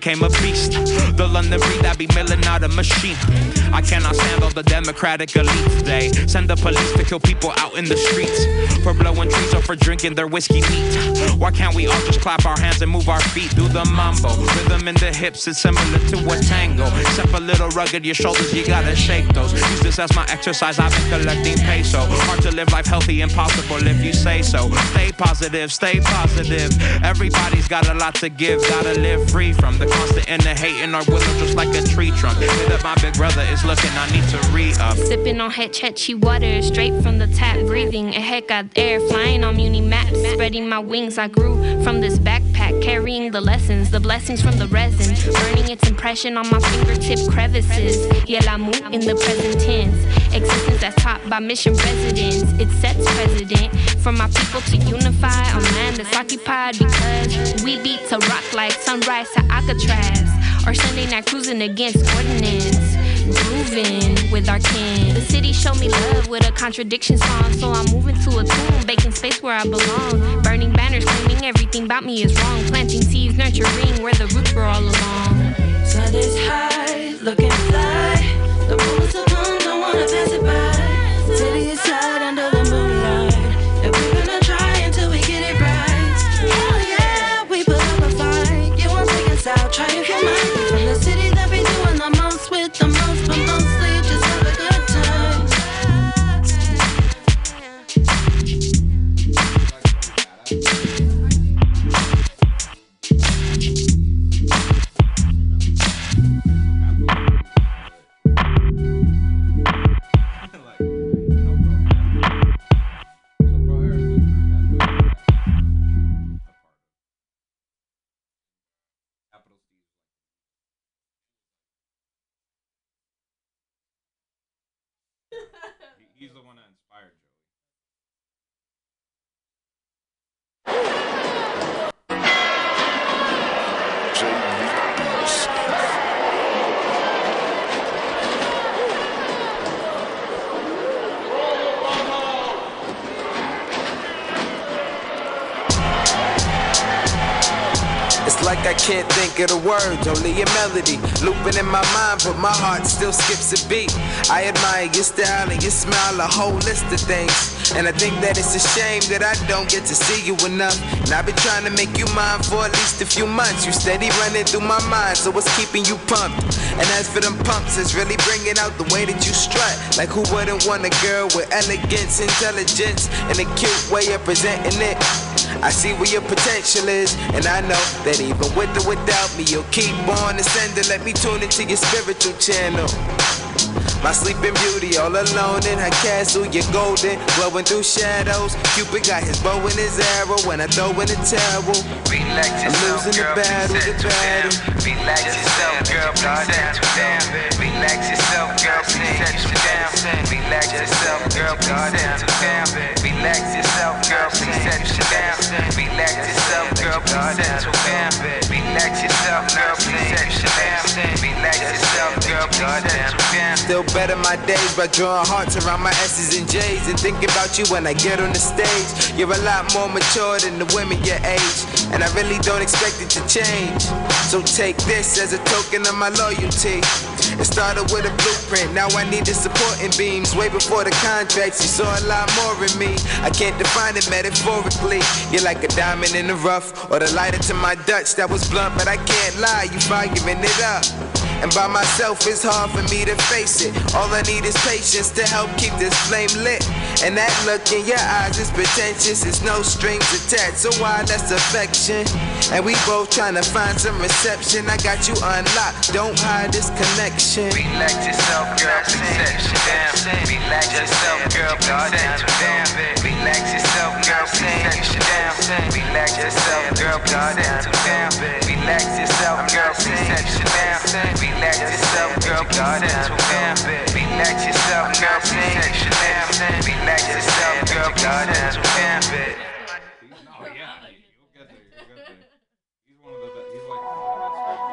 Became a beast. The London breed I be milling out a machine. I cannot stand all the democratic elite. They send the police to kill people out in the streets. For blowing trees or for drinking their whiskey neat. Why can't we all just clap our hands and move our feet? Do the mambo. Rhythm in the hips is similar to a tango. Except a little rugged, your shoulders, you gotta shake those. Use this as my exercise, I've been collecting peso. Hard to live life healthy, impossible if you say so. Stay positive, stay positive. Everybody's got a lot to give, gotta live free from the constant and the hating or wither just like a tree trunk. Hit up my big brother is looking, I need to re up. Sipping on Hetch Hetchy water straight from the tap, breathing a heck out air, flying on muni maps, spreading my wings. I grew from this backpack, carrying the lessons, the blessings from the resin, burning its impression on my fingertip crevices. Yeah, la mu in the present tense, existence that's taught by mission residents. It sets precedent for my people to unify on land that's occupied because we beat to rock like sunrise to Alcatraz, or Sunday night cruising against ordinance grooving with our kin. The city showed me love with a contradiction song, so I'm moving to a tune, baking space where I belong. Burning banners claiming everything about me is wrong, planting seeds, nurturing where the roots were all along. Sun is high, looking fly. The moments to come, think of the words, only a melody looping in my mind, but my heart still skips a beat. I admire your style and your smile, a whole list of things. And I think that it's a shame that I don't get to see you enough. And I've been trying to make you mine for at least a few months. You steady running through my mind, so what's keeping you pumped? And as for them pumps, it's really bringing out the way that you strut. Like who wouldn't want a girl with elegance, intelligence, and a cute way of presenting it? I see where your potential is, and I know that even with or without me, you'll keep on ascending. Let me tune into your spiritual channel. My sleeping beauty, all alone in her castle. You're golden, glowing through shadows. Cupid got his bow and his arrow when I throw in the towel. Relax I'm yourself, losing girl, the battle, the battle. Relax yourself, girl, please settle down. Relax yourself, girl, please settle down. Relax yourself, girl, please settle down. Relax yourself, girl, please settle down. Relax yourself, girl, girl, please settle down. Relax yourself, girl, please settle down. Relax yourself, girl, please settle down. Still better my days by drawing hearts around my S's and J's and thinking about you when I get on the stage. You're a lot more mature than the women your age, and I really don't expect it to change. So take this as a token of my loyalty. It started with a blueprint, now I need the supporting beams. Way before the contracts, you saw a lot more in me. I can't define it metaphorically. You're like a diamond in the rough, or the lighter to my Dutch that was blunt, but I can't lie, you firing it up. And by myself, it's hard for me to face it. All I need is patience to help keep this flame lit. And that look in your eyes is pretentious, it's no strings attached. So why less affection? And we both trying to find some reception. I got you unlocked, don't hide this connection. Relax yourself, girl, down. Relax yourself, girl, please settle down. Relax yourself, girl, please settle down. Relax yourself, girl, please settle down. Relax yourself, girl, please settle down. Relax yourself, girl, please settle down. Relax yourself, girl, please settle down. Relax yourself, girl, please settle down.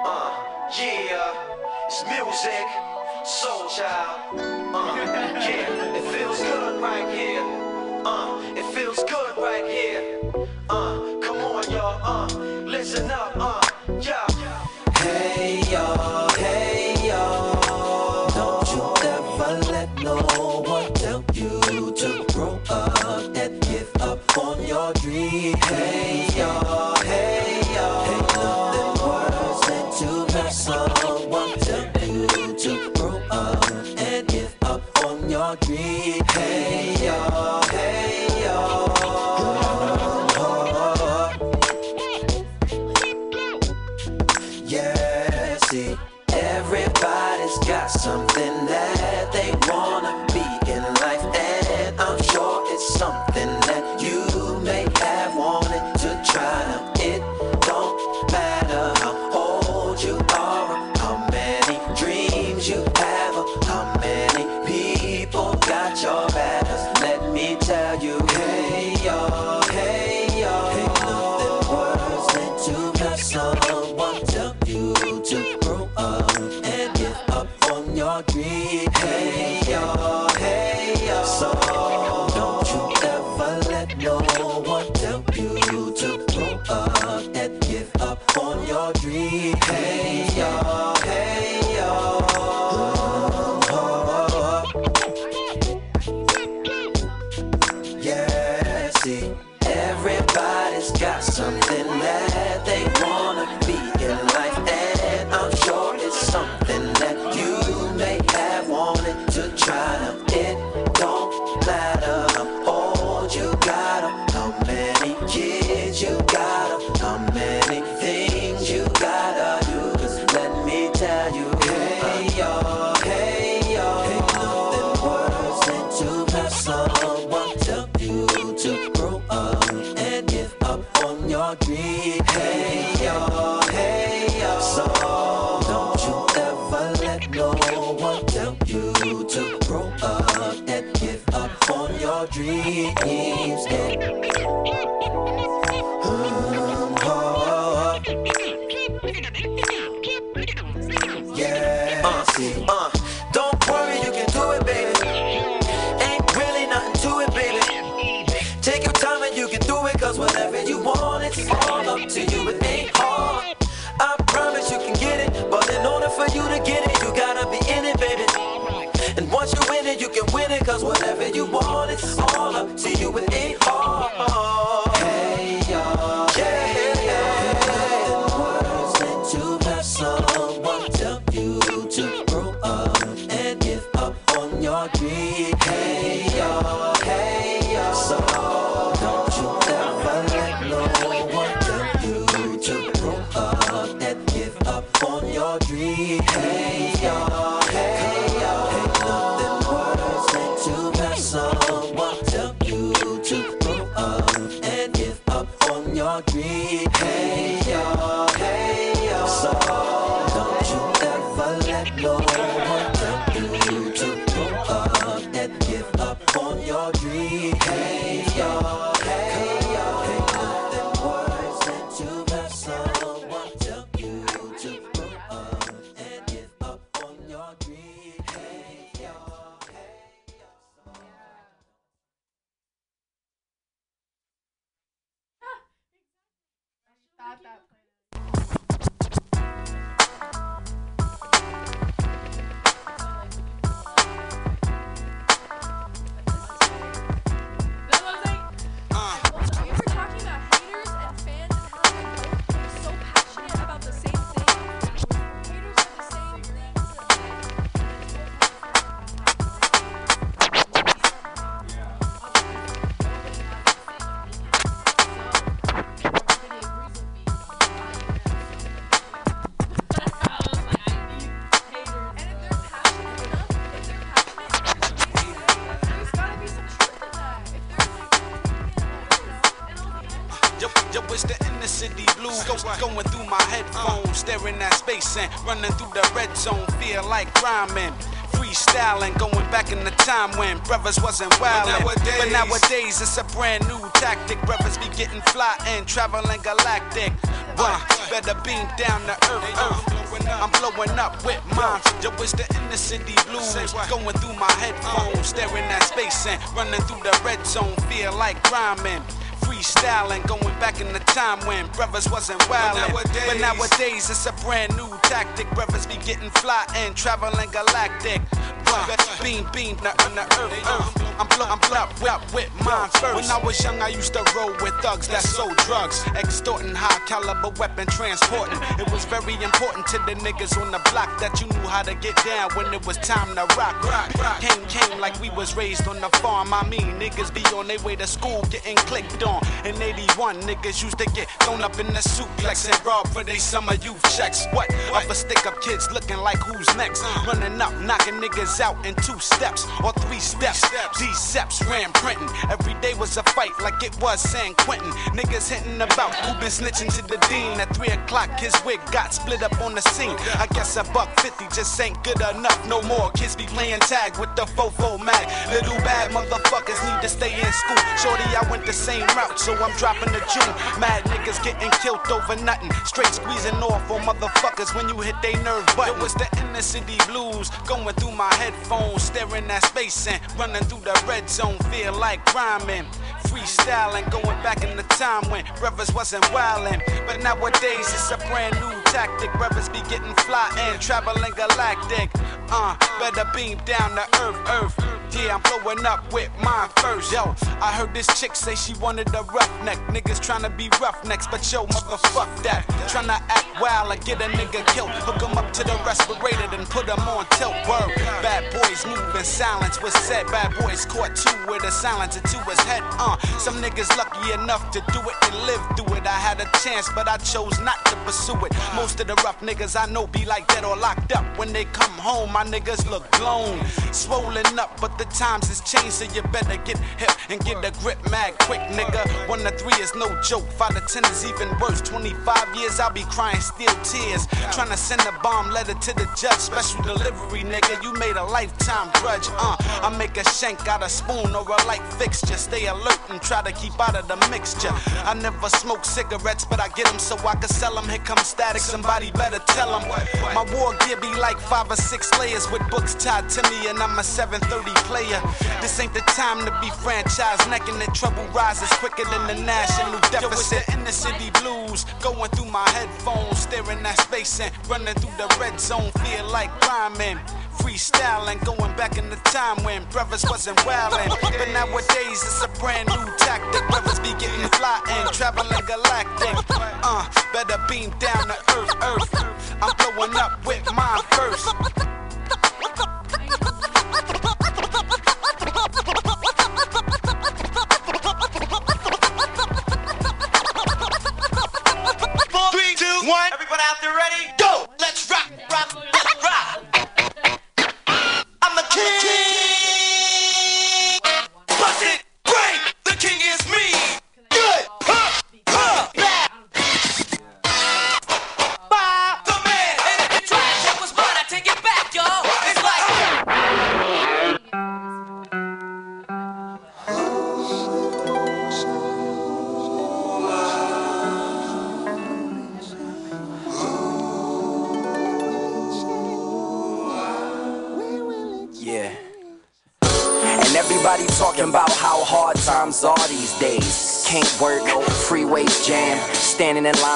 Uh, yeah, it's music, soul child. Uh, yeah, feels good right here. Rhyming, freestyling, going back in the time when brothers wasn't wildin'. nowadays- But nowadays it's a brand new tactic. Brothers be getting fly and traveling galactic. Uh, better beam down to earth, earth. I'm blowing up with mine. Yo, it's the inner city blues going through my headphones, staring at space and running through the red zone. Feel like rhyming. Freestyling, going back in the time when brothers wasn't wildin'. nowadays- But nowadays it's a brand new tactic. Brothers be getting fly and traveling galactic. Uh, beam, beam, na- earth, earth. I'm blow, I'm blow, up with mine first. When I was young, I used to roll with thugs that sold drugs, extorting high caliber weapon transporting. It was very important to the niggas on the block that you knew how to get down when it was time to rock. Came, came like we was raised on the farm. I mean, niggas be on their way to school getting clicked on. In 81, niggas used to get thrown up in the suplex and robbed for they summer youth checks. What? Other stick up kids looking like who's next? Running up, knocking niggas out in two steps or three steps. These steps ran printing. Every day was a fight like it was San Quentin. Niggas hitting about who been snitching to the dean. At 3 o'clock, his wig got split up on the scene. I guess a buck 50 just ain't good enough no more. Kids be playing tag with the fofo mag. Little bad motherfuckers need to stay in school. Shorty, I went the same route, so I'm dropping the June. Mad niggas getting killed over nothing. Straight squeezing off on motherfuckers when you hit they nerve button. It was the inner city blues going through my headphones, staring at space and running through the red zone. Feel like rhyming. Freestyling, going back in the time when brothers wasn't wildin'. But nowadays it's a brand new tactic. Brothers be getting fly and traveling galactic. Uh, better beam down to earth, earth. Yeah, I'm blowing up with mine first. Yo, I heard this chick say she wanted a roughneck. Niggas tryna be roughnecks, but yo, motherfuck that. Tryna act wild and get a nigga killed. Hook 'em up to the respirator, then put 'em on tilt. Word. Bad boys move in silence was said. Bad boys caught two with a silencer to his head. Uh, some niggas lucky enough to do it and live through it. I had a chance, but I chose not to pursue it. Most of the rough niggas I know be like that or locked up. When they come home, my niggas look blown, swollen up, but the times has changed, so you better get hip and get a grip mad quick, nigga. One to three is no joke, five to ten is even worse. 25 years, I'll be crying still tears. Trying to send a bomb letter to the judge, special delivery, nigga. You made a lifetime grudge, uh. I make a shank out of spoon or a light fixture. Stay alert and try to keep out of the mixture. I never smoke cigarettes, but I get them so I can sell them. Here comes static, somebody better tell them. My war gear be like five or six layers with books tied to me, and I'm a 730 player. This ain't the time to be franchise necking it. Trouble rises quicker than the national deficit. in the city blues, going through my headphones, staring at space and running through the red zone. Feel like rhyming. Freestyling, going back in the time when brothers wasn't wildin'. But nowadays it's a brand new tactic. Brothers be getting fly and traveling galactic. Uh, better beam down to earth, earth. I'm blowing up with mine first. Three, two, one. Everybody out there ready?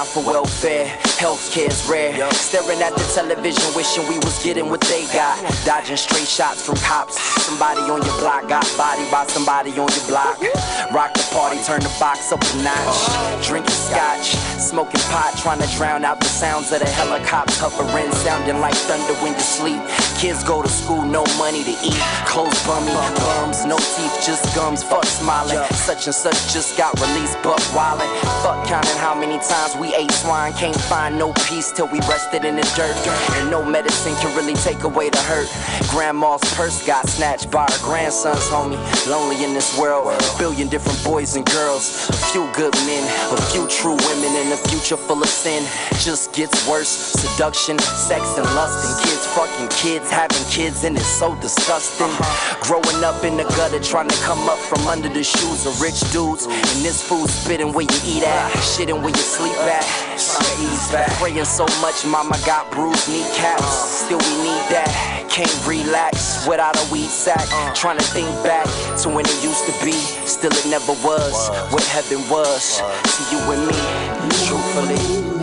For welfare, healthcare's rare. Staring at the television, wishing we was getting what they got. Dodging straight shots from cops. Somebody on your block got bodied by somebody on your block. Rock the party, turn the box up a notch. Drinking scotch, smoking pot, trying to drown out the sounds of the helicopters hovering, sounding like thunder when you sleep. Kids go to school, no money to eat. Clothes bummy, bums, no teeth, just gums. Fuck smiling. Such and such just got released, but wildin'. Fuck counting how many times we ate swine. Can't find no peace till we rested in the dirt. And no medicine can really take away the hurt. Grandma's purse got snatched by her grandson's homie. Lonely in this world, a billion different boys and girls. A few good men, a few true women, and a future full of sin. Just gets worse. Seduction, sex, and lust, and kids fucking kids, having kids, and it's so disgusting. Growing up in the gutter, trying to come up from under the shoes of rich dudes. And this food spitting where you eat at, shitting where you sleep at. Praying so much, mama got bruised kneecaps. Uh. Still, we need that. Can't relax without a weed sack. Uh. Trying to think back to when it used to be. Still, it never was what heaven was to you and me. Truthfully.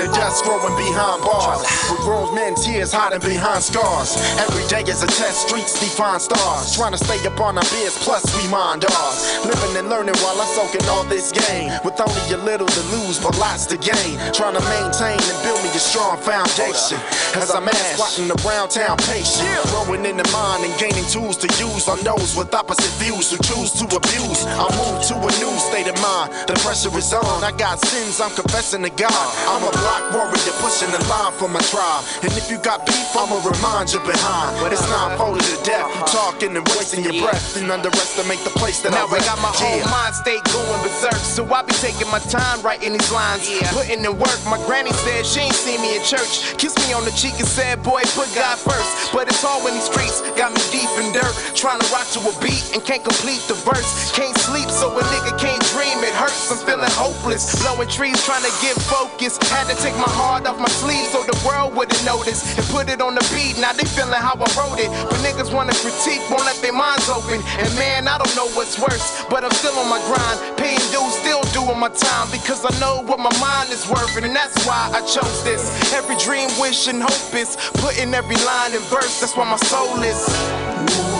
To dust, growing behind bars. With grown men, tears hiding behind scars. Every day is a test, streets define stars. Trying to stay up on our biz, plus we mind ours. Living and learning while I soak in all this game. With only a little to lose, but lots to gain. Trying to maintain and build me a strong foundation. As I'm ass squatting around town patient. Growing in the mind and gaining tools to use on those with opposite views who choose to abuse. I move to a new state of mind. The pressure is on. I got sins I'm confessing to God. I'm a block warrior pushing the line for my tribe. And if you got beef, I'ma remind you behind. But it's not folded to death. Uh-huh. Talking and wasting your breath and underestimate the place that Now I I got my whole Yeah. mind state going berserk, so I be taking my time writing these lines, yeah. putting in work. My granny said she ain't seen me in church, kissed me on the cheek and said, "Boy, put God first." But it's all in these streets, got me deep in dirt, trying to rock to a beat and can't complete the verse. Can't sleep, so a nigga can't dream. It hurts, I'm feeling hopeless, blowing trees, trying to get focused. Had to take my heart off my sleeve so the world wouldn't notice and put it on the beat. Now they feeling how I wrote it, but niggas wanna critique, won't let their minds open. And man, I don't know what's worse, but I'm still on my grind, paying dues, still doing my time because I know what my mind is worth, and that's why I chose this. Every dream, wish, and hope is putting every line in verse. That's why my soul is.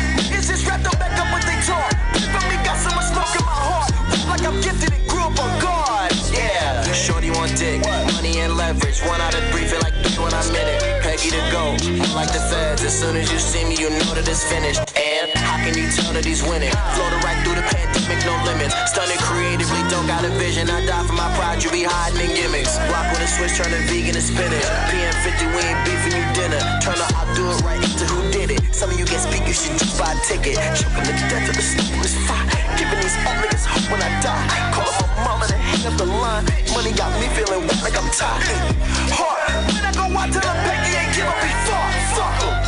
go. Like the feds, as soon as you see me, you know that it's finished. And how can you tell that he's winning? Floated right through the pandemic, no limits. Stunning creatively, don't got a vision. I die for my pride, you be hiding in gimmicks. Rock with a switch, turning vegan and spinach. PM 50, we ain't beefing you dinner. Turn the i do it right into who did it. Some of you get speak, you should just buy a ticket. Choking the death of the sniper's fire. Giving these old niggas hope when I die. Call up my mama to hang up the line. Money got me feeling wet like I'm tired. Hard. When I go out till I'm shit'll be fucked. Fuck 'em.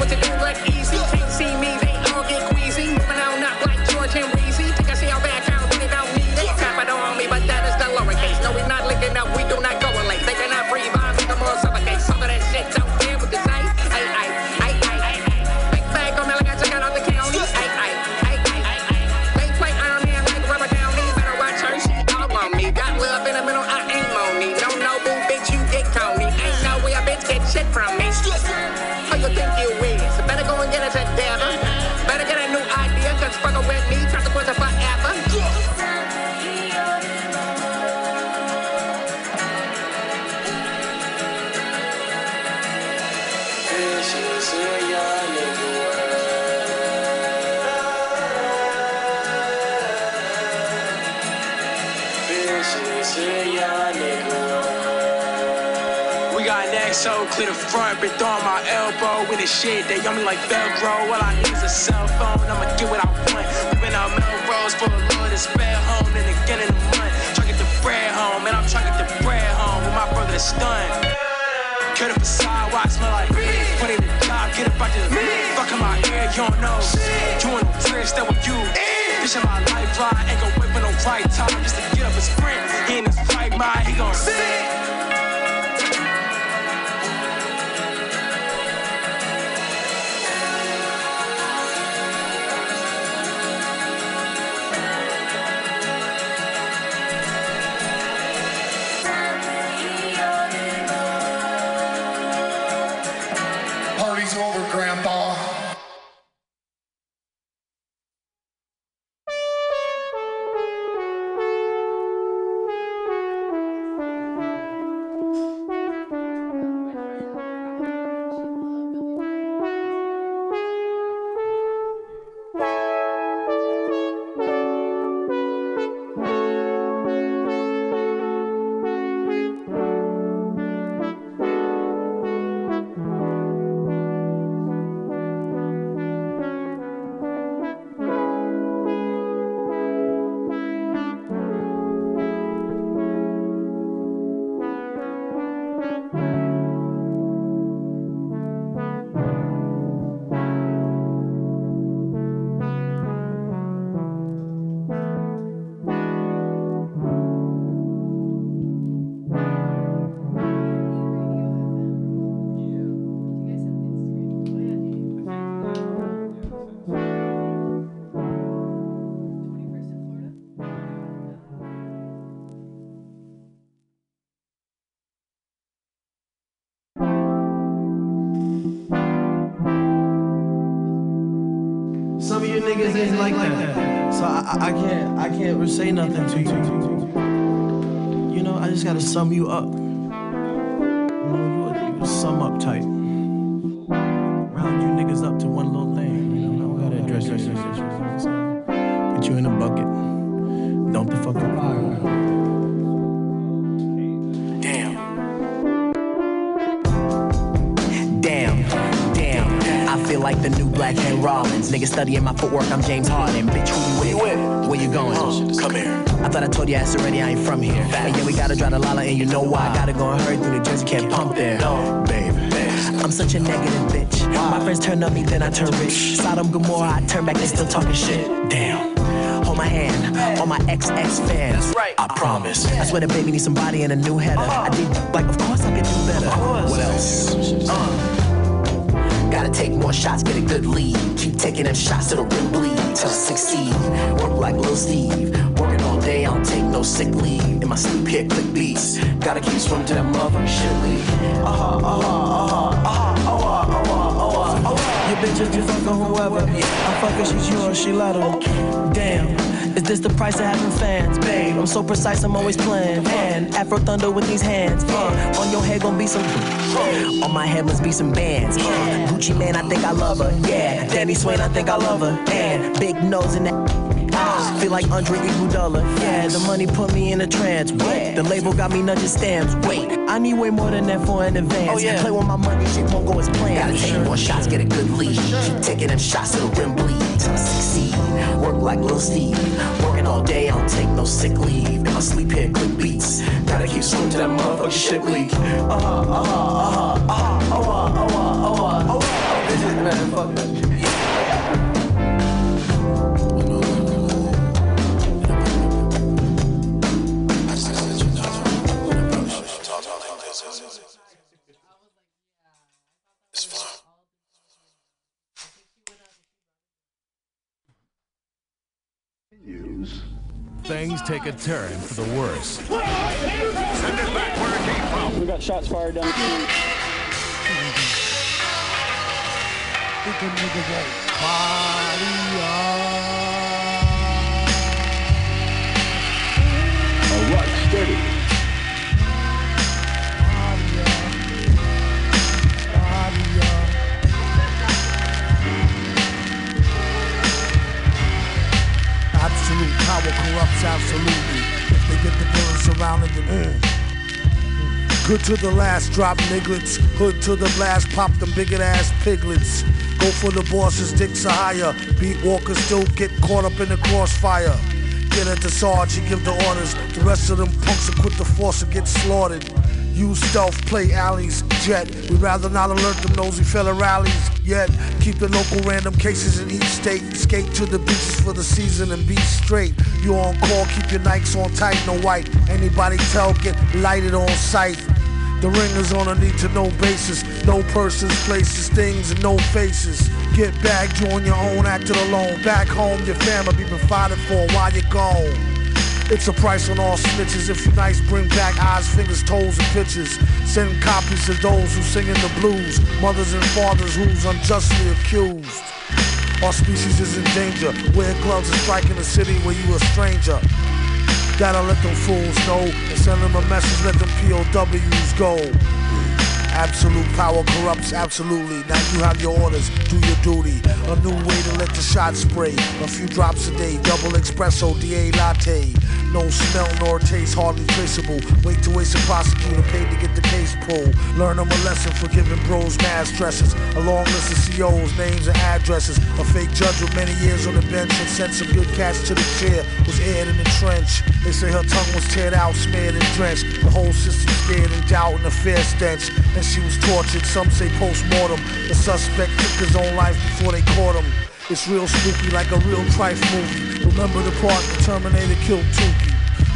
What you do like been throwing my elbow with the shit. They on me like Velcro. All I need is a cell phone. I'ma get what I want. Been out Melrose for a little to spare home. And then again in the month, try get the bread home. And I'm trying to get the bread home with my brother that's stunned. Cut up a sidewalk, smell like Put in the job, get up out the Fuck in my ear, you don't know. You in the bridge, that with you. Bitch, in my lifeline, ain't gon' wait for no right time just to get up and sprint. He in his right mind, he gon' sit. Say nothing to you. You know, I just gotta sum you up. You know, you a, you sum up type. Round you niggas up to one little thing. You know, I gotta address your. So, put you in a bucket. Dump the fucking fire. Damn. Damn, damn. I feel like the new Black Henry Rollins. Nigga studying my footwork, I'm James Harden. Bitch, who you with? Where you going? Uh, come here. I thought I told you ass already, I ain't from here. And yeah, we gotta drive the Lala, and you know why. I gotta go and hurry through the Jersey, can't pump there. No, babe. I'm such a negative bitch. My friends turn on me, then I turn rich. Sodom Gomorrah, I turn back, they still talking shit. Damn. Hold my hand, all my XX fans. That's right. I uh-huh. promise. I swear the baby needs somebody and a new header. Uh-huh. I did like, of course I could do better. What else? Uh. Gotta take more shots, get a good lead. Keep taking them shots till the rim bleed. Till succeed. Work like Lil Steve. Working all day, I don't take no sick leave. In my sleep here, click beats. Gotta keep swimming to that motherfucking shit lead. Uh-huh, uh-huh, uh-huh, uh-huh, uh-huh, uh-huh, uh-huh, uh-huh. Your bitches be fucking whoever. I'm fucking, she's yours, she let her. Damn. Is this the price of having fans? Babe, I'm so precise, I'm always playing. And Afro Thunder with these hands. Uh, on your head gon' be some. On my head must be some bands. Uh, Gucci Mane, I think I love her. Yeah. Danny Swain, I think I love her. And big nose in that. Ah, feel like Andre Iguodala. Yeah, the money put me in a trance. Wait, the label got me nudging stamps. Wait, I need way more than that for an advance. Oh, yeah. Play with my money, shit won't go as planned. Gotta take more shots, get a good lead. Keep taking them shots till the rim bleed. I succeed. Work like Lil Steve. Working all day, I don't take no sick leave. In my sleep here, click beats. Gotta keep swimming to that motherfucking shit leak. Uh-huh, uh-huh, uh-huh, uh-huh, uh-huh, uh-huh, uh-huh, uh-huh. Man, fuck that Things take a turn for the worse. We got shots fired down the street. Think a Power corrupts absolutely. If they get the villain surrounded them. Mm. Good to the last drop nigglets. Hood to the last pop them big ass piglets. Go for the bosses, dicks are higher. Beat walkers still get caught up in the crossfire. Get at the Sarge, he give the orders. The rest of them punks will quit the force and get slaughtered. Use stealth, play alleys, jet. We'd rather not alert them nosy federales yet. Keep the local random cases in each state. Skate to the beaches for the season and be straight. You on call, keep your Nikes on tight, no white. Anybody tell, get lighted on sight. The ringers on a need to know basis. No persons, places, things, and no faces. Get back, on your own, acting alone. Back home, your family be provided for while you're gone. It's a price on all snitches. If you nice, bring back eyes, fingers, toes, and pictures. Send copies to those who sing in the blues. Mothers and fathers who's unjustly accused. Our species is in danger. Wear gloves and strike in a city where you a stranger. Gotta let them fools know and send them a message. Let them POWs go. Absolute power corrupts absolutely. Now you have your orders, do your duty. A new way to let the shot spray. A few drops a day, double espresso, DA latte. No smell nor taste, hardly traceable. Wait to waste a prosecutor paid to get the case pulled. Learn them a lesson for giving bros mad stresses. A long list of COs, names and addresses. A fake judge with many years on the bench and sent some good cats to the chair. Was aired in the trench. They say her tongue was teared out, smeared and drenched. The whole system scared and doubt and a fair stench. She was tortured, some say post-mortem. The suspect took his own life before they caught him. It's real spooky like a real trife movie. Remember the part the Terminator killed Tookie.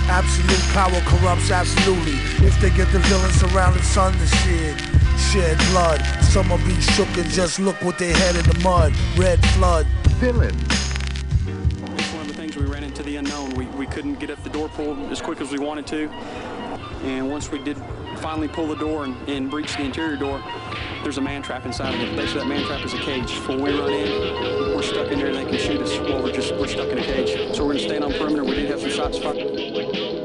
Absolute power corrupts absolutely. If they get the villain surrounded son to shed, shed blood. Some will be shook and just look with their head in the mud. Red flood. Villain. It's one of the things we ran into the unknown. We, we couldn't get up the door pull as quick as we wanted to. And once we did finally pull the door and, and breach the interior door, there's a man trap inside of it. Basically, that man trap is a cage. When we run in, we're stuck in there. And they can shoot us while we're just we're stuck in a cage. So we're gonna stand on perimeter. We did have some shots fired.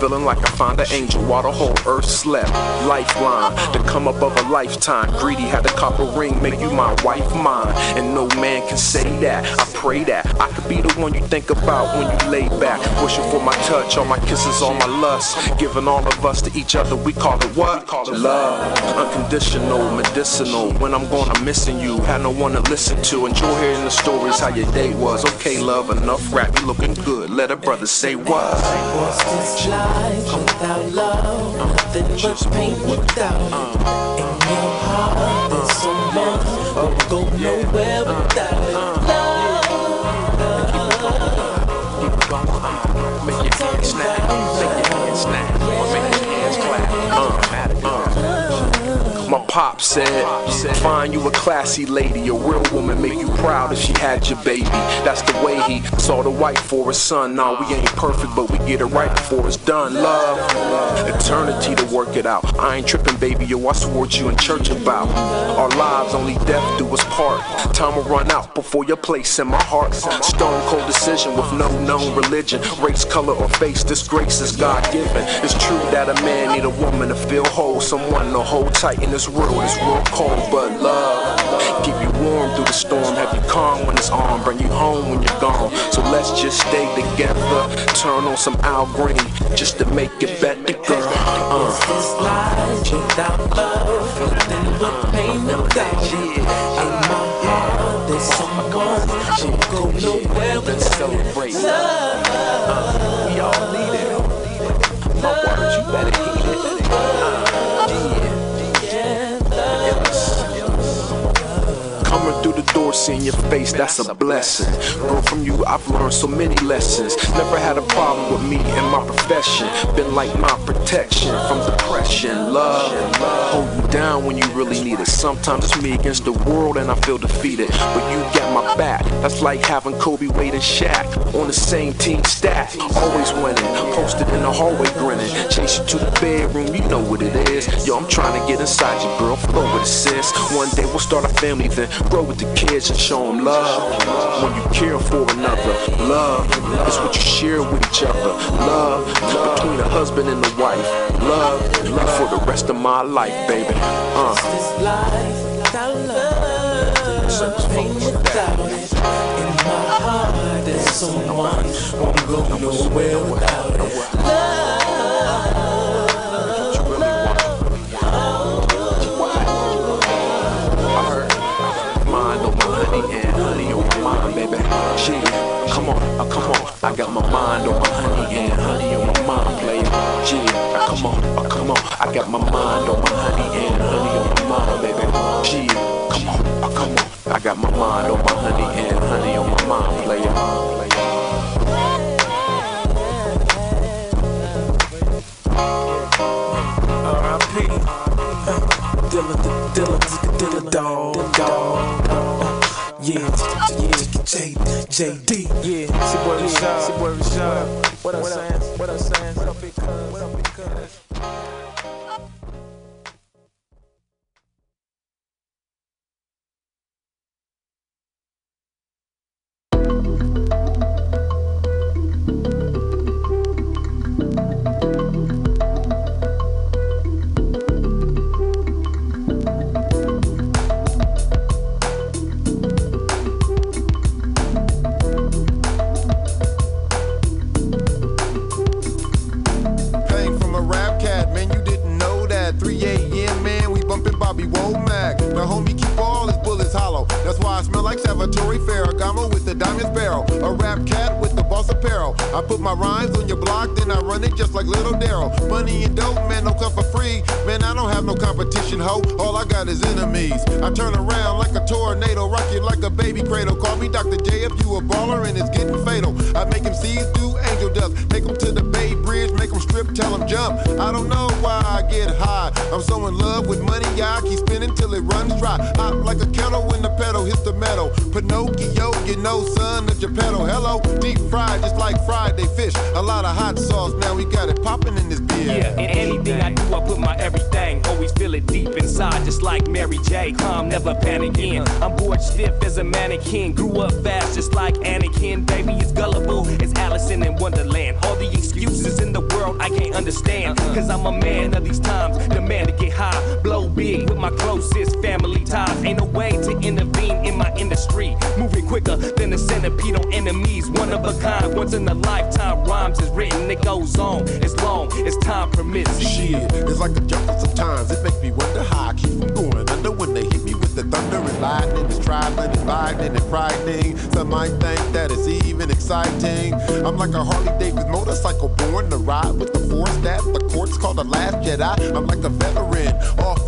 Feeling like I found an angel while the whole earth slept. Lifeline, the come up of a lifetime. Greedy had the copper ring, make you my wife mine. And no man can say that. I pray that I could be the one you think about when you lay back. Wishing for my touch, all my kisses, all my lust. Giving all of us to each other, we call it what? Love. Unconditional, medicinal. When I'm gone, I'm missing you. Had no one to listen to. Enjoy hearing the stories how your day was. Okay, love, enough rap, you looking good. Let a brother say what? What's this life without love? Nothing but pain without uh. it. In your heart, there's uh. so much. Oh, won't go nowhere uh. without it. Pop said, find you a classy lady, a real woman, make you proud if she had your baby. That's the way he saw the white for his son. Nah, we ain't perfect, but we get it right before it's done. Love, eternity to work it out. I ain't tripping, baby, yo, I swore you in church about our lives, only death do us part. Time will run out before your place in my heart. Stone cold decision with no known religion, race, color, or face. This grace is God given. It's true that a man need a woman to feel whole, someone to hold tight in this world. It's real cold, but love keep you warm through the storm, have you calm when it's on, bring you home when you're gone. So let's just stay together. Turn on some Al Green just to make it better, girl. Uh. This life without love, nothing but pain without it. In my heart, there's someone won't go nowhere without love. We all need it. My words, you better heed it. Uh, seeing your face, that's a blessing. Girl, from you, I've learned so many lessons. Never had a problem with me in my profession. Been like my protection from depression. Love, hold you down when you really need it. Sometimes it's me against the world and I feel defeated. But you got my back. That's like having Kobe, Wade, and Shaq on the same team staff. Always winning, posted in the hallway grinning. Chase you to the bedroom, you know what it is. Yo, I'm trying to get inside you, girl. Flow with it, sis. One day we'll start a family, then grow with the kids and show them love. When you care for another, love is what you share with each other. Love between a husband and a wife. Love, love for the rest of my life, baby. Uh. Won't go nowhere without it. Gee, come on, uh, come on. I got my mind on my honey and honey on my mind, baby. Gee, uh, come on, uh, come on. I got my mind on my honey and honey on my mind, baby. Gee, come on, uh, come on. I got my mind on my honey and honey on my mind, player. R.I.P. Dilla, Dilla, Dilla, dog, dog. Yeah, yeah, J, JD. Yeah, it's your boy Rashad. It's your boy Rashad. What up, saying? What up, saying? What up, big cuz? What up, big cuz? Ferragamo with the diamond sparrow. A rap cat with the boss apparel. I put my rhymes on your block, then I run it just like little Daryl. Money and dope, man, don't come for free. Man, I don't have no competition, ho. All I got is enemies. I turn around like a tornado, rock you like a baby cradle. Call me Dr. J if you a baller and it's getting fatal. I make him see do angel dust. Take him to the Bay Bridge, make him strip, tell him jump. I don't know why I get high. I'm so in love with money, I keep spinning till it runs dry. Hot like a kettle when the pedal hits the metal. Pinocchio, you know, son of Geppetto. Hello, deep fried, just like Friday fish. A lot of hot sauce, now we got it popping in this beer. Yeah, and anything I do, I put my everything. Always feel it deep inside, just like Mary J. Calm, never panicking. I'm bored stiff as a mannequin. Grew up fast, just like Anakin. Baby, it's gullible It's Allison in Wonderland. All the excuses in the world I can't understand. Cause I'm a man of these times, demand to get high. Blow big with my closest family ties. Ain't no way to intervene in my industry. Moving quicker than a centipede on enemies. One of a kind, once in a lifetime. Rhymes is written, it goes on as long as time permits. Shit, it's like a jungle sometimes. It makes me wonder how I keep from going under when they hit me with the thunder and lightning. is trifling and lightning and frightening. Some might think that it's even exciting. I'm like a Harley Davidson motorcycle born to ride with the force that the courts call the last Jedi. I'm like a veteran, off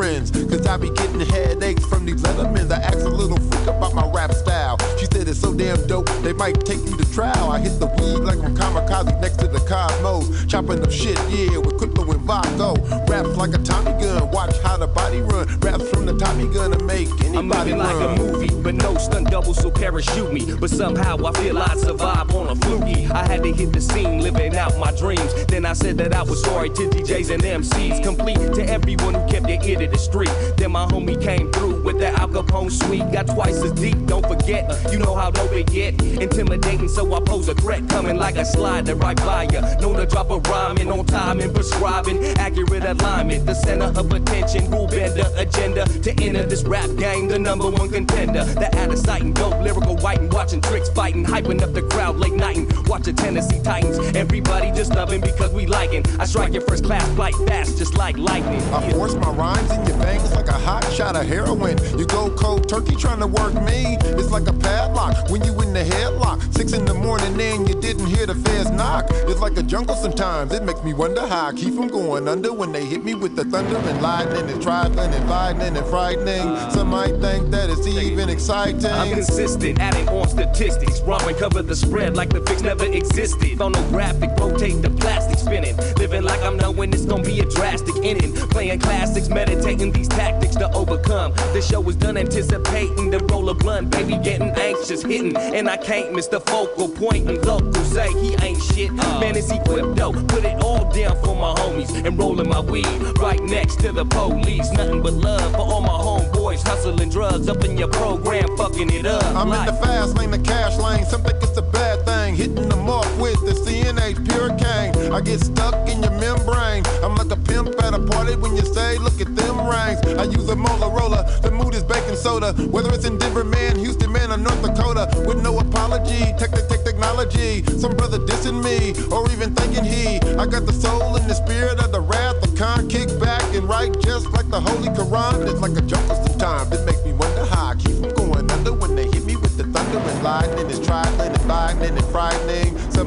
veterans. Cause I be getting headaches from these lettermans. I ask a little freak about my rap style. She said it's so damn dope, they might take me to trial. I hit the weed like I'm kamikaze next to the cosmos. Chopping up shit, yeah, with Quiplo and Vago. Raps like a Tommy gun, watch how the body run. Raps from the Tommy gun to make I'm anybody like run. a movie, but no stunt double, so parachute me. But somehow I feel I survive on a fluky. I had to hit the scene, living out my dreams. Then I said that I was sorry to DJs and MCs, complete to everyone who kept their ear to the street. Then my homie came through with that Al Capone suite, got twice as deep. Don't forget, uh, you know how dope it get. Intimidating, so I pose a threat, coming like a slider right by ya. Known to drop a rhyme in on time and prescribing accurate alignment. The center of attention, rule bender agenda to enter this rap game, the number one contender. The out of sight and dope, lyrical white and watching tricks fighting, hyping up the crowd late night and watching Tennessee Titans. Everybody just loving because we liking. I strike your first class flight fast, just like lightning. I force my rhymes in your veins like a hot shot of heroin. You go cold turkey trying to work me. It's like a padlock when you in the headlock. Six in the morning and you didn't hear the feds knock. It's like a jungle sometimes. It makes me wonder how I keep from going under when they hit me with the thunder and lightning and trifling and lightning and frightening. Some might think that it's even exciting. I'm consistent, adding on statistics. Rhyme cover the spread like the fix never existed. Phonographic, rotate the plastic spinning. Living like I'm knowing it's gonna be a drastic ending. Playing classics, meditating these tactics to overcome. The show is done, anticipating the roll of blunt. Baby getting anxious, hitting. And I can't miss the focal point. And local say he ain't shit. Man, is equipped though. Put it all down for my homies. And rolling my weed right next to the police. Nothing but love for all my homeboys. Hustling drugs up in your program, fucking it up. I'm in the fast lane, the cash lane. Some think it's a bad thing. Hitting them off with the C&H pure cane. I get stuck in your membrane. I'm like a pimp at a party when you say, look at them rings. I use a Motorola. The mood is baking soda. Whether it's in Denver, man, Houston, man, or North Dakota. With no apology. Tech the tech technology. Some brother dissing me. Or even thinking he. I got the soul and the spirit of the wrath of Khan. Kick back and write just like the Holy Quran. It's like a jungle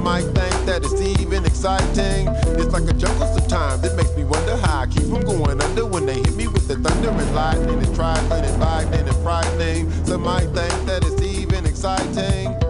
might think that it's even exciting. It's like a jungle sometimes. It makes me wonder how I keep from going under when they hit me with the thunder and lightning. It's trifling and lightning and frightening. Some might think that it's even exciting.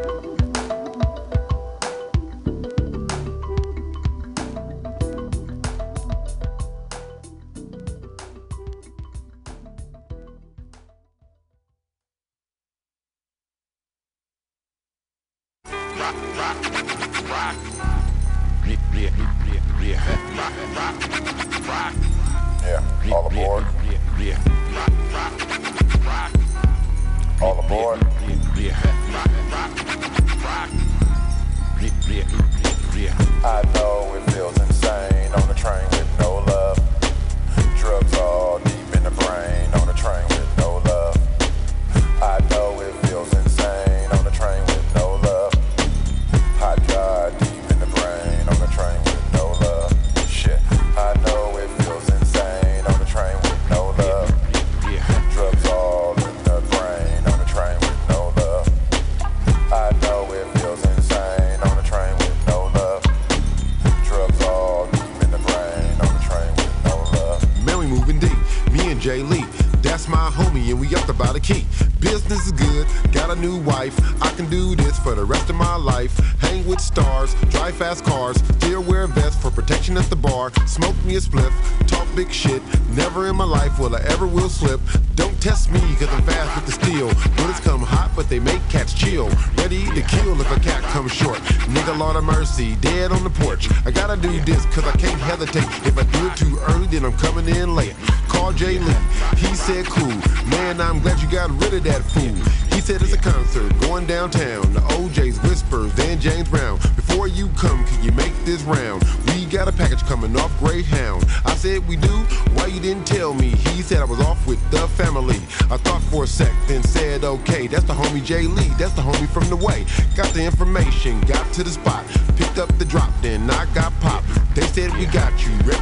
Do this, cause I can't hesitate. If I do it too early, then I'm coming in late. Call Jay Lee, he said cool. Man, I'm glad you got rid of that fool. He said it's a concert going downtown. The O'Jays whispers, then James Brown. Before you come, can you make this round? We got a package coming off Greyhound. I said we do. Why you didn't tell me? He said I was off with the family. I thought for a sec, then said okay. That's the homie Jay Lee. That's the homie from the way. Got the information, got to the spot, picked up the drop, then I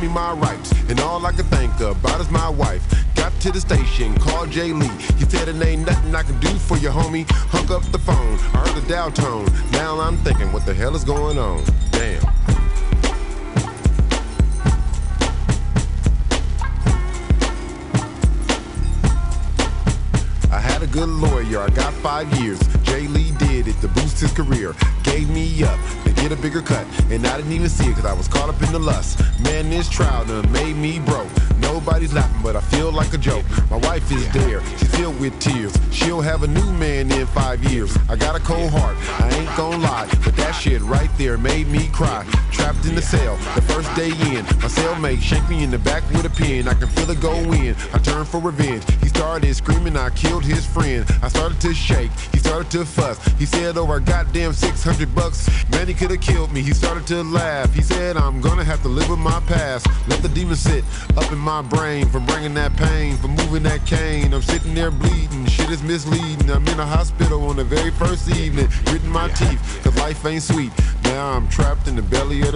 me my rights, and all I can think about is my wife. Got to the station, called Jay Lee. He said it ain't nothing I can do for you, homie. Hung up the phone, I heard the dial tone. Now I'm thinking, what the hell is going on? Damn. I had a good lawyer, I got five years. Jay Lee did it to boost his career. Gave me up get a bigger cut. And I didn't even see it cause I was caught up in the lust. Man, this trial done made me broke. Nobody's laughing, but I feel like a joke. My wife is there, she's filled with tears. She'll have a new man in five years. I got a cold heart, I ain't gonna lie. But that shit right there made me cry. Trapped in the cell, the first day in. My cellmate shake me in the back with a pin. I can feel it go in. I turned for revenge. He started screaming, I killed his friend. I started to shake, started to fuss. He said oh, over a goddamn 600 bucks. Man, he could have killed me. He started to laugh. He said, I'm gonna have to live with my past. Let the demon sit up in my brain from bringing that pain, from moving that cane. I'm sitting there bleeding. Shit is misleading. I'm in a hospital on the very first evening, gritting my teeth, cause life ain't sweet. Now I'm trapped in the belly of the